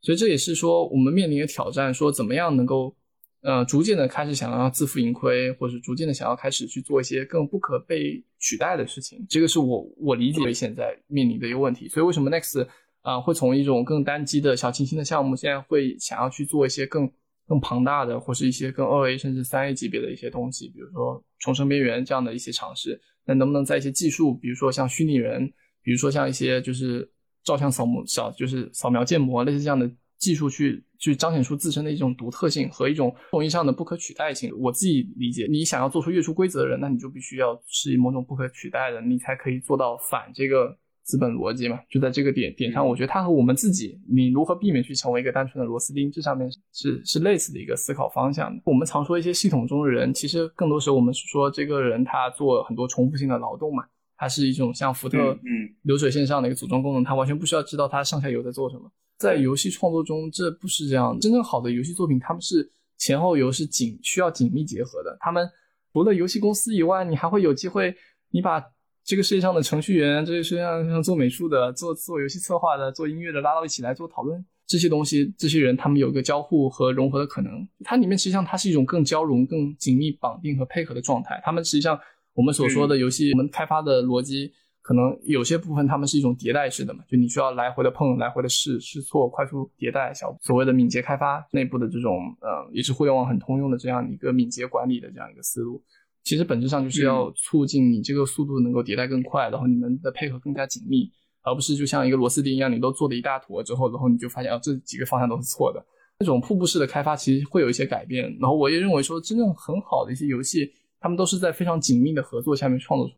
所以这也是说我们面临的挑战，说怎么样能够呃，逐渐的开始想要自负盈亏，或者逐渐的想要开始去做一些更不可被取代的事情。这个是我我理解现在面临的一个问题。所以为什么 Next 啊会从一种更单机的小清新的项目，现在会想要去做一些更更庞大的，或是一些更二 A 甚至三 A 级别的一些东西，比如说重生边缘这样的一些尝试。那能不能在一些技术，比如说像虚拟人，比如说像一些就是照相扫模小就是扫描建模类似这样的。技术去去彰显出自身的一种独特性和一种统一上的不可取代性。我自己理解，你想要做出跃出规则的人，那你就必须要是某种不可取代的，你才可以做到反这个资本逻辑嘛。就在这个点点上，我觉得它和我们自己，你如何避免去成为一个单纯的螺丝钉，这上面是是类似的一个思考方向。我们常说一些系统中的人，其实更多时候我们是说这个人他做很多重复性的劳动嘛，它是一种像福特嗯流水线上的一个组装功能，他完全不需要知道他上下游在做什么。在游戏创作中，这不是这样。真正好的游戏作品，他们是前后游是紧需要紧密结合的。他们除了游戏公司以外，你还会有机会，你把这个世界上的程序员、这个世界上做美术的、做做游戏策划的、做音乐的拉到一起来做讨论。这些东西，这些人他们有一个交互和融合的可能。它里面实际上它是一种更交融、更紧密绑定和配合的状态。他们实际上我们所说的游戏，我们开发的逻辑。可能有些部分他们是一种迭代式的嘛，就你需要来回的碰，来回的试试错，快速迭代，小所谓的敏捷开发内部的这种呃，也是互联网很通用的这样一个敏捷管理的这样一个思路。其实本质上就是要促进你这个速度能够迭代更快，然后你们的配合更加紧密，而不是就像一个螺丝钉一样，你都做了一大坨之后，然后你就发现啊这几个方向都是错的。那种瀑布式的开发其实会有一些改变。然后我也认为说，真正很好的一些游戏，他们都是在非常紧密的合作下面创作出。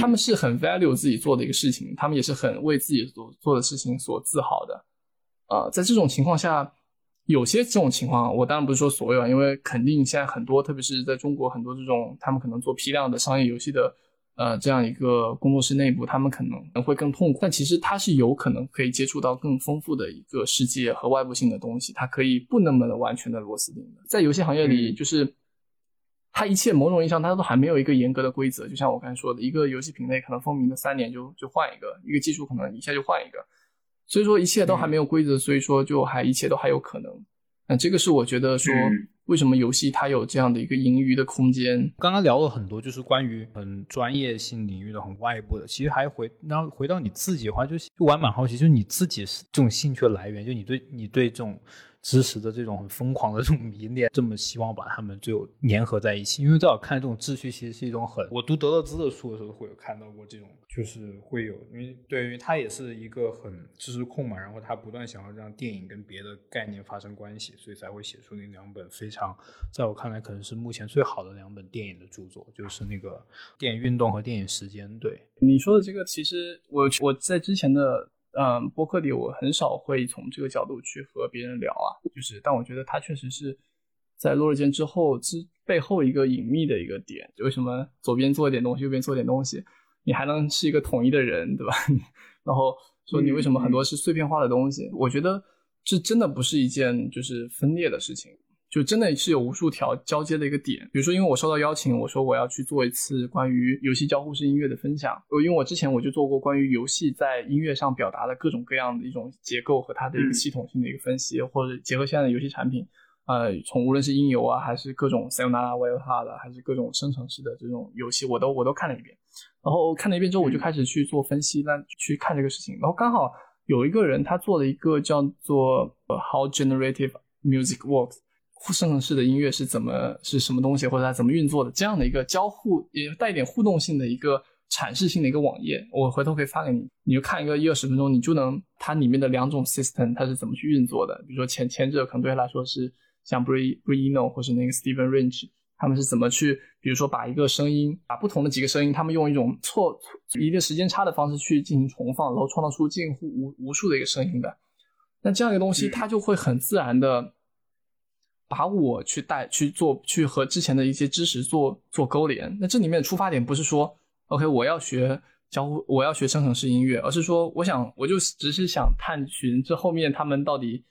他们是很 value 自己做的一个事情，他们也是很为自己所做的事情所自豪的。呃，在这种情况下，有些这种情况，我当然不是说所有啊，因为肯定现在很多，特别是在中国很多这种他们可能做批量的商业游戏的，呃，这样一个工作室内部，他们可能会更痛苦。但其实他是有可能可以接触到更丰富的一个世界和外部性的东西，它可以不那么的完全的螺丝钉的。在游戏行业里，就是。它一切某种意义上，它都还没有一个严格的规则。就像我刚才说的，一个游戏品类可能风靡了三年就就换一个，一个技术可能一下就换一个。所以说一切都还没有规则，所以说就还一切都还有可能。那这个是我觉得说，为什么游戏它有这样的一个盈余的空间？刚刚聊了很多，就是关于很专业性领域的、很外部的。其实还回，然后回到你自己的话，就是我还蛮好奇，就是你自己是这种兴趣的来源，就你对你对这种。知识的这种很疯狂的这种迷恋，这么希望把他们最后粘合在一起。因为在我看，这种秩序其实是一种很……我读德勒兹的书的时候会有看到过这种，就是会有，因为对于他也是一个很知识控嘛，然后他不断想要让电影跟别的概念发生关系，所以才会写出那两本非常，在我看来可能是目前最好的两本电影的著作，就是那个《电影运动》和《电影时间》。对你说的这个，其实我我在之前的。嗯，播客里我很少会从这个角度去和别人聊啊，就是，但我觉得它确实是在落日间之后之背后一个隐秘的一个点。为什么左边做一点东西，右边做点东西，你还能是一个统一的人，对吧？*laughs* 然后说你为什么很多是碎片化的东西？我觉得这真的不是一件就是分裂的事情。就真的是有无数条交接的一个点，比如说，因为我收到邀请，我说我要去做一次关于游戏交互式音乐的分享。因为我之前我就做过关于游戏在音乐上表达的各种各样的一种结构和它的一个系统性的一个分析，或者结合现在的游戏产品，呃，从无论是音游啊，还是各种 Sayonara w i l d h 的，还是各种生成式的这种游戏，我都我都看了一遍。然后看了一遍之后，我就开始去做分析，那去看这个事情。然后刚好有一个人他做了一个叫做 How Generative Music Works。生成式的音乐是怎么是什么东西，或者它怎么运作的？这样的一个交互也带一点互动性的一个阐释性的一个网页，我回头可以发给你，你就看一个一二十分钟，你就能它里面的两种 system 它是怎么去运作的。比如说前前者可能对他来说是像 Bri Brino 或是那个 Steven Range，他们是怎么去，比如说把一个声音，把不同的几个声音，他们用一种错一个时间差的方式去进行重放，然后创造出近乎无无数的一个声音的。那这样一个东西，它就会很自然的。把我去带去做，去和之前的一些知识做做勾连。那这里面的出发点不是说，OK，我要学交互，我要学生成式音乐，而是说，我想，我就只是想探寻这后面他们到底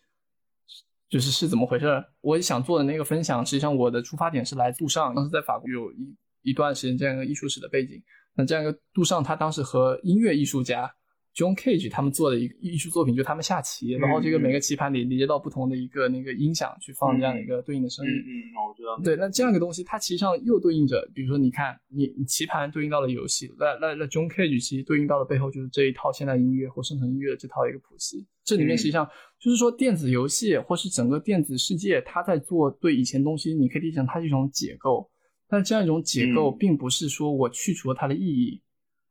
就是是怎么回事。我想做的那个分享，实际上我的出发点是来杜尚，当时在法国有一一段时间这样一个艺术史的背景。那这样一个杜尚，他当时和音乐艺术家 John Cage 他们做的一个艺术作品，就他们下棋，然后这个每个棋盘里连接到不同的一个那个音响去放这样的一个对应的声音。嗯，我知道。对，那这样一个东西，它其实上又对应着，比如说你看，你棋盘对应到了游戏，那那那 John Cage 其实对应到的背后就是这一套现代音乐或生成音乐的这套一个谱系。这里面实际上就是说电子游戏或是整个电子世界，它在做对以前东西，你可以理解成它是一种解构。但这样一种解构，并不是说我去除了它的意义。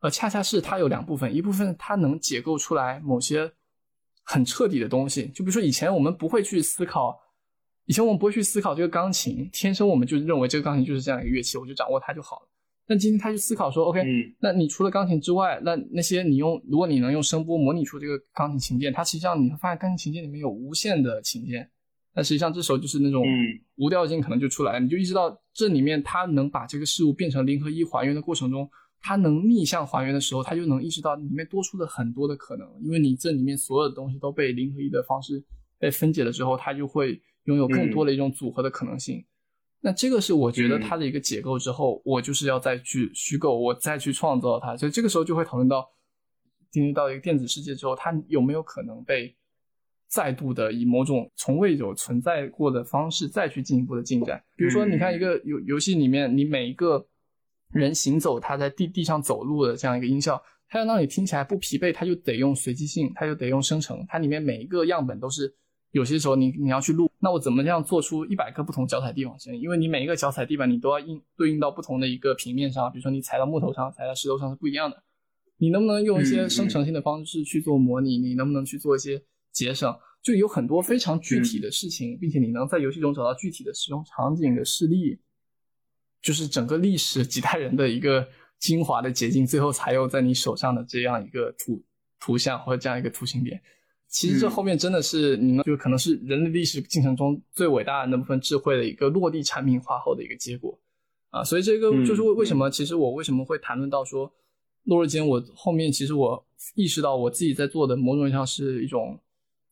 呃，恰恰是它有两部分，一部分它能解构出来某些很彻底的东西，就比如说以前我们不会去思考，以前我们不会去思考这个钢琴，天生我们就认为这个钢琴就是这样一个乐器，我就掌握它就好了。但今天他去思考说，OK，那你除了钢琴之外，那那些你用，如果你能用声波模拟出这个钢琴琴键，它实际上你会发现钢琴琴键里面有无限的琴键，那实际上这时候就是那种无调性可能就出来了，你就意识到这里面它能把这个事物变成零和一还原的过程中。它能逆向还原的时候，它就能意识到里面多出了很多的可能，因为你这里面所有的东西都被零和一的方式被分解了之后，它就会拥有更多的一种组合的可能性。那这个是我觉得它的一个解构之后，我就是要再去虚构，我再去创造它。所以这个时候就会讨论到进入到一个电子世界之后，它有没有可能被再度的以某种从未有存在过的方式再去进一步的进展。比如说，你看一个游游戏里面，你每一个。人行走，他在地地上走路的这样一个音效，它要让你听起来不疲惫，它就得用随机性，它就得用生成。它里面每一个样本都是，有些时候你你要去录，那我怎么样做出一百个不同脚踩地方声音？因为你每一个脚踩地板，你都要应对应到不同的一个平面上，比如说你踩到木头上，踩到石头上是不一样的。你能不能用一些生成性的方式去做模拟？你能不能去做一些节省？就有很多非常具体的事情，并且你能在游戏中找到具体的使用场景的事例。就是整个历史几代人的一个精华的结晶，最后才有在你手上的这样一个图图像或者这样一个图形点。其实这后面真的是你们就可能是人类历史进程中最伟大的那部分智慧的一个落地产品化后的一个结果啊。所以这个就是为为什么其实我为什么会谈论到说落日间，我后面其实我意识到我自己在做的某种意义上是一种。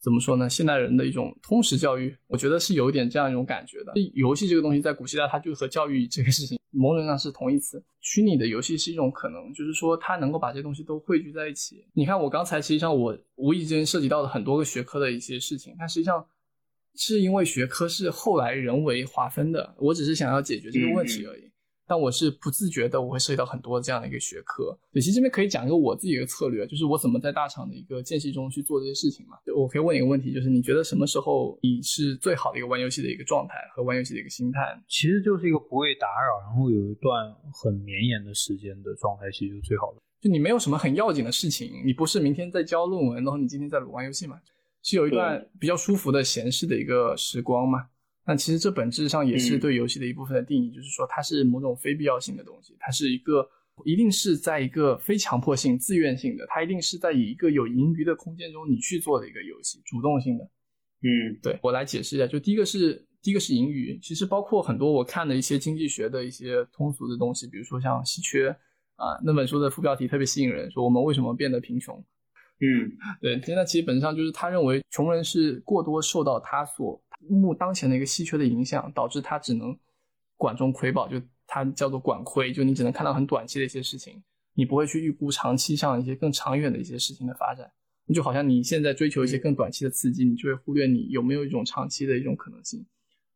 怎么说呢？现代人的一种通识教育，我觉得是有一点这样一种感觉的。游戏这个东西在古希腊，它就和教育这个事情某种上是同义词。虚拟的游戏是一种可能，就是说它能够把这些东西都汇聚在一起。你看，我刚才实际上我无意间涉及到了很多个学科的一些事情，但实际上是因为学科是后来人为划分的，我只是想要解决这个问题而已。但我是不自觉的，我会涉及到很多这样的一个学科。对其实这边可以讲一个我自己的策略，就是我怎么在大厂的一个间隙中去做这些事情嘛。我可以问一个问题，就是你觉得什么时候你是最好的一个玩游戏的一个状态和玩游戏的一个心态？其实就是一个不被打扰，然后有一段很绵延的时间的状态，其实就最好的。就你没有什么很要紧的事情，你不是明天在交论文，然后你今天在玩游戏嘛，是有一段比较舒服的闲适的一个时光嘛。那其实这本质上也是对游戏的一部分的定义，就是说它是某种非必要性的东西，它是一个一定是在一个非强迫性、自愿性的，它一定是在以一个有盈余的空间中你去做的一个游戏，主动性的。嗯，对我来解释一下，就第一个是第一个是盈余，其实包括很多我看的一些经济学的一些通俗的东西，比如说像稀缺啊，那本书的副标题特别吸引人，说我们为什么变得贫穷。嗯，*laughs* 对，现在其实本质上就是他认为穷人是过多受到他所。目当前的一个稀缺的影响，导致它只能管中窥豹，就它叫做管窥，就你只能看到很短期的一些事情，你不会去预估长期上一些更长远的一些事情的发展。就好像你现在追求一些更短期的刺激，你就会忽略你有没有一种长期的一种可能性。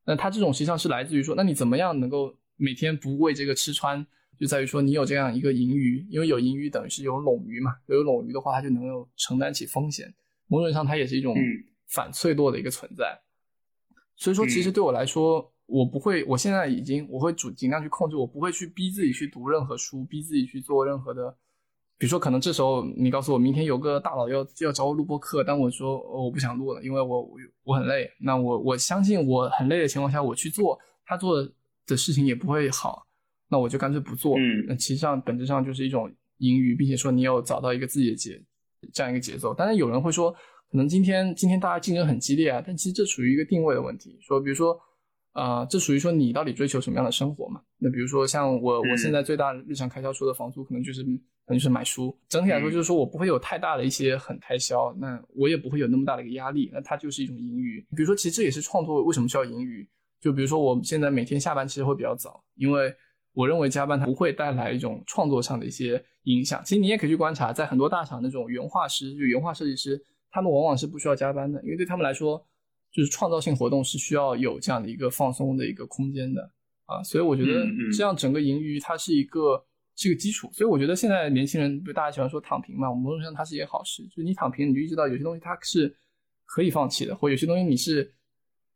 那它这种实际上是来自于说，那你怎么样能够每天不为这个吃穿，就在于说你有这样一个盈余，因为有盈余等于是有冗余嘛，有冗余的话，它就能够承担起风险。某种意义上，它也是一种反脆弱的一个存在。所以说，其实对我来说，我不会，我现在已经，我会主尽量去控制，我不会去逼自己去读任何书，逼自己去做任何的，比如说，可能这时候你告诉我，明天有个大佬要要找我录播课，但我说我不想录了，因为我我我很累。那我我相信我很累的情况下，我去做他做的事情也不会好，那我就干脆不做。嗯，那其实上本质上就是一种盈余，并且说你有找到一个自己的节这样一个节奏。但是有人会说。可能今天今天大家竞争很激烈啊，但其实这属于一个定位的问题。说比如说，啊，这属于说你到底追求什么样的生活嘛？那比如说像我，我现在最大的日常开销除了房租，可能就是可能就是买书。整体来说，就是说我不会有太大的一些很开销，那我也不会有那么大的一个压力。那它就是一种盈余。比如说，其实这也是创作为什么需要盈余。就比如说我现在每天下班其实会比较早，因为我认为加班它不会带来一种创作上的一些影响。其实你也可以去观察，在很多大厂那种原画师，就原画设计师，他们往往是不需要加班的，因为对他们来说，就是创造性活动是需要有这样的一个放松的一个空间的啊。所以我觉得这样整个盈余它是一个是一个基础。所以我觉得现在年轻人，大家喜欢说躺平嘛，某种上它是一件好事，就是你躺平，你就意识到有些东西它是可以放弃的，或有些东西你是。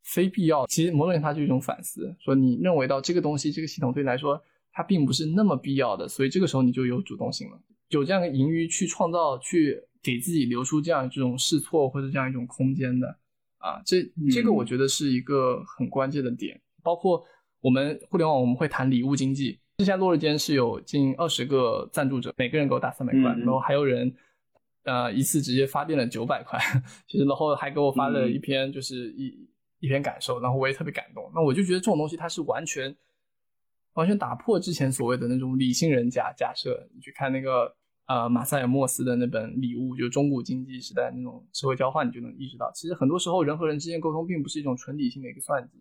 非必要，其实某种意义上它就是一种反思，说你认为到这个东西，这个系统对你来说它并不是那么必要的，所以这个时候你就有主动性了，有这样的盈余去创造，去给自己留出这样这种试错或者这样一种空间的，啊，这这个我觉得是一个很关键的点。包括我们互联网我们会谈礼物经济，之前落日间是有近二十个赞助者，每个人给我打三百块，然后还有人呃一次直接发电了九百块，其 *laughs* 实然后还给我发了一篇就是一。一篇感受，然后我也特别感动。那我就觉得这种东西它是完全完全打破之前所谓的那种理性人假假设。你去看那个呃马塞尔莫斯的那本《礼物》，就是中古经济时代那种社会交换，你就能意识到，其实很多时候人和人之间沟通并不是一种纯理性的一个算计，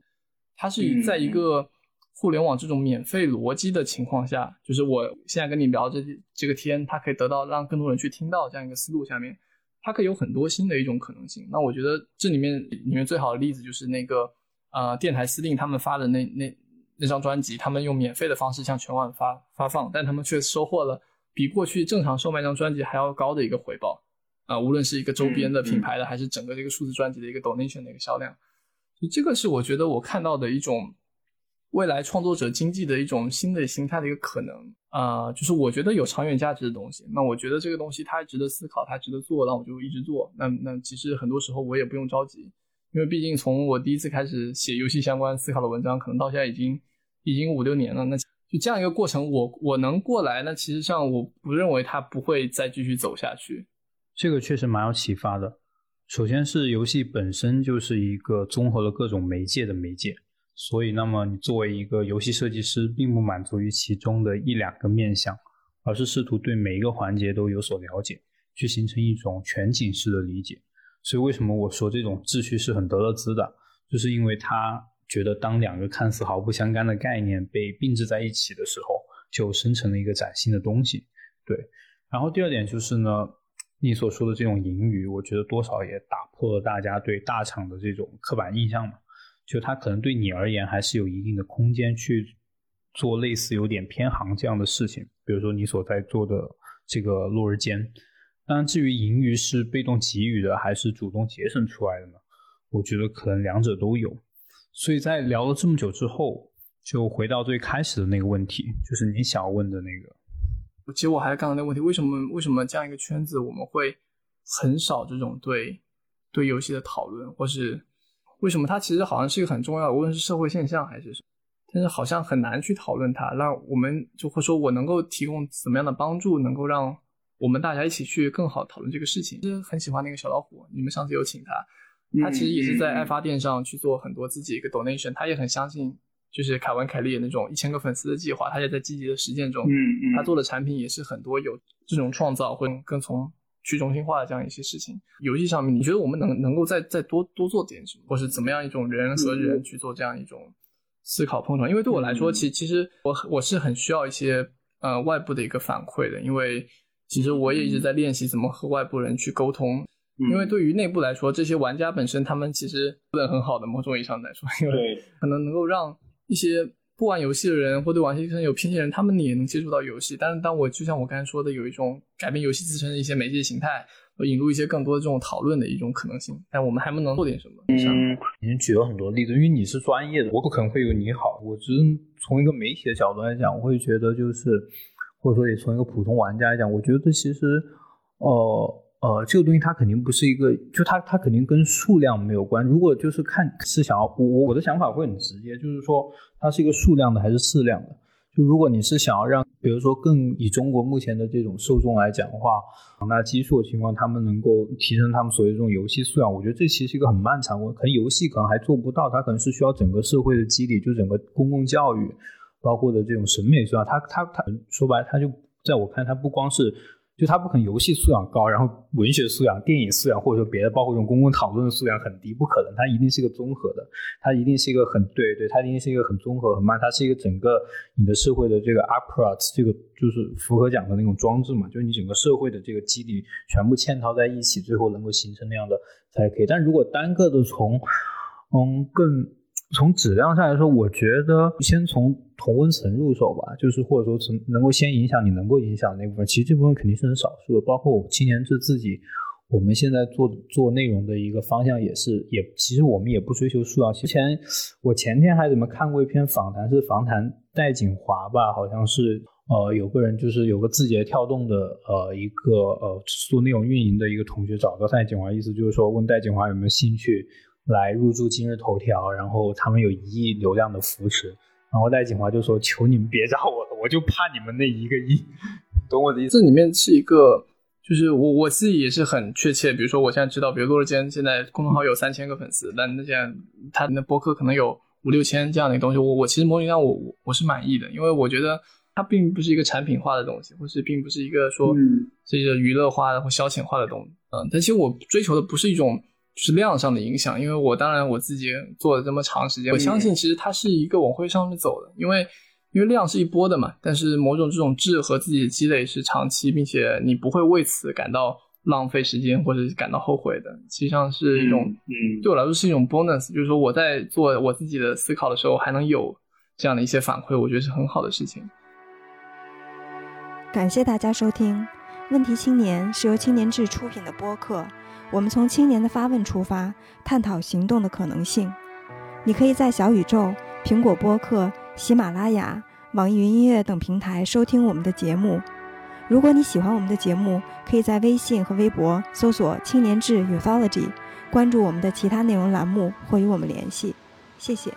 它是在一个互联网这种免费逻辑的情况下，就是我现在跟你聊这这个天，它可以得到让更多人去听到这样一个思路下面。它可以有很多新的一种可能性。那我觉得这里面里面最好的例子就是那个呃电台司令他们发的那那那张专辑，他们用免费的方式向全网发发放，但他们却收获了比过去正常售卖一张专辑还要高的一个回报啊！无论是一个周边的品牌的，还是整个这个数字专辑的一个 donation 的一个销量，就这个是我觉得我看到的一种。未来创作者经济的一种新的形态的一个可能啊，就是我觉得有长远价值的东西。那我觉得这个东西它值得思考，它值得做，那我就一直做。那那其实很多时候我也不用着急，因为毕竟从我第一次开始写游戏相关思考的文章，可能到现在已经已经五六年了。那就这样一个过程，我我能过来，那其实上我不认为它不会再继续走下去。这个确实蛮有启发的。首先是游戏本身就是一个综合了各种媒介的媒介。所以，那么你作为一个游戏设计师，并不满足于其中的一两个面向，而是试图对每一个环节都有所了解，去形成一种全景式的理解。所以，为什么我说这种秩序是很德勒兹的？就是因为它觉得，当两个看似毫不相干的概念被并置在一起的时候，就生成了一个崭新的东西。对。然后第二点就是呢，你所说的这种盈余，我觉得多少也打破了大家对大厂的这种刻板印象嘛。就它可能对你而言还是有一定的空间去做类似有点偏行这样的事情，比如说你所在做的这个落日间。当然，至于盈余是被动给予的还是主动节省出来的呢？我觉得可能两者都有。所以在聊了这么久之后，就回到最开始的那个问题，就是你想要问的那个。其实我还是刚刚那个问题：为什么为什么这样一个圈子我们会很少这种对对游戏的讨论，或是？为什么它其实好像是一个很重要的，无论是社会现象还是什么，但是好像很难去讨论它。那我们就会说，我能够提供怎么样的帮助，能够让我们大家一起去更好讨论这个事情。其实很喜欢那个小老虎，你们上次有请他，他其实也是在爱发电上去做很多自己一个 donation，他也很相信就是凯文凯利的那种一千个粉丝的计划，他也在积极的实践中。嗯嗯，他做的产品也是很多有这种创造，会更从。去中心化的这样一些事情，游戏上面，你觉得我们能能够再再多多做点什么，或是怎么样一种人和人去做这样一种思考碰撞？因为对我来说，其其实我我是很需要一些呃外部的一个反馈的，因为其实我也一直在练习怎么和外部人去沟通。因为对于内部来说，这些玩家本身他们其实不能很好的某种意义上来说，因为可能能够让一些。不玩游戏的人或对玩游戏有偏见的人，他们也能接触到游戏。但是，当我就像我刚才说的，有一种改变游戏自身的一些媒介形态，和引入一些更多的这种讨论的一种可能性。但我们还不能做点什么？嗯，你举了很多例子，因为你是专业的，我不可能会有你好。我只是从一个媒体的角度来讲，我会觉得就是，或者说也从一个普通玩家来讲，我觉得其实，呃。呃，这个东西它肯定不是一个，就它它肯定跟数量没有关。如果就是看是想要我我的想法会很直接，就是说它是一个数量的还是质量的。就如果你是想要让，比如说更以中国目前的这种受众来讲的话，庞大基数的情况，他们能够提升他们所谓这种游戏素养，我觉得这其实是一个很漫长。可能游戏可能还做不到，它可能是需要整个社会的激励，就整个公共教育，包括的这种审美素养。它它它说白，它就在我看，它不光是。就他不可能游戏素养高，然后文学素养、电影素养或者说别的，包括这种公共讨论的素养很低，不可能，他一定是一个综合的，他一定是一个很对对，他一定是一个很综合很慢，它是一个整个你的社会的这个 apparatus，这个就是符合讲的那种装置嘛，就是你整个社会的这个基底全部嵌套在一起，最后能够形成那样的才可以。但如果单个的从嗯更。从质量上来说，我觉得先从同温层入手吧，就是或者说从能够先影响你能够影响那部分，其实这部分肯定是很少数的。包括我青年志自己，我们现在做做内容的一个方向也是，也其实我们也不追求数量。之前我前天还怎么看过一篇访谈，是访谈戴锦华吧，好像是呃有个人就是有个字节跳动的呃一个呃做内容运营的一个同学找到戴锦华，意思就是说问戴锦华有没有兴趣。来入驻今日头条，然后他们有一亿流量的扶持，然后戴锦华就说：“求你们别找我了，我就怕你们那一个亿。*laughs* ”懂我的意思？这里面是一个，就是我我自己也是很确切。比如说，我现在知道，比如洛日坚现在公众号有三千个粉丝，但那现在他的博客可能有五六千这样的东西。我我其实模型上我我是满意的，因为我觉得它并不是一个产品化的东西，或是并不是一个说这个娱乐化的或消遣化的东西。嗯，但其实我追求的不是一种。是量上的影响，因为我当然我自己做了这么长时间，我相信其实它是一个往会上面走的，因为因为量是一波的嘛，但是某种这种质和自己的积累是长期，并且你不会为此感到浪费时间或者感到后悔的，实际上是一种，嗯，对我来说是一种 bonus，就是说我在做我自己的思考的时候还能有这样的一些反馈，我觉得是很好的事情。感谢大家收听《问题青年》，是由青年志出品的播客。我们从青年的发问出发，探讨行动的可能性。你可以在小宇宙、苹果播客、喜马拉雅、网易云音乐等平台收听我们的节目。如果你喜欢我们的节目，可以在微信和微博搜索“青年志 Uthology”，关注我们的其他内容栏目或与我们联系。谢谢。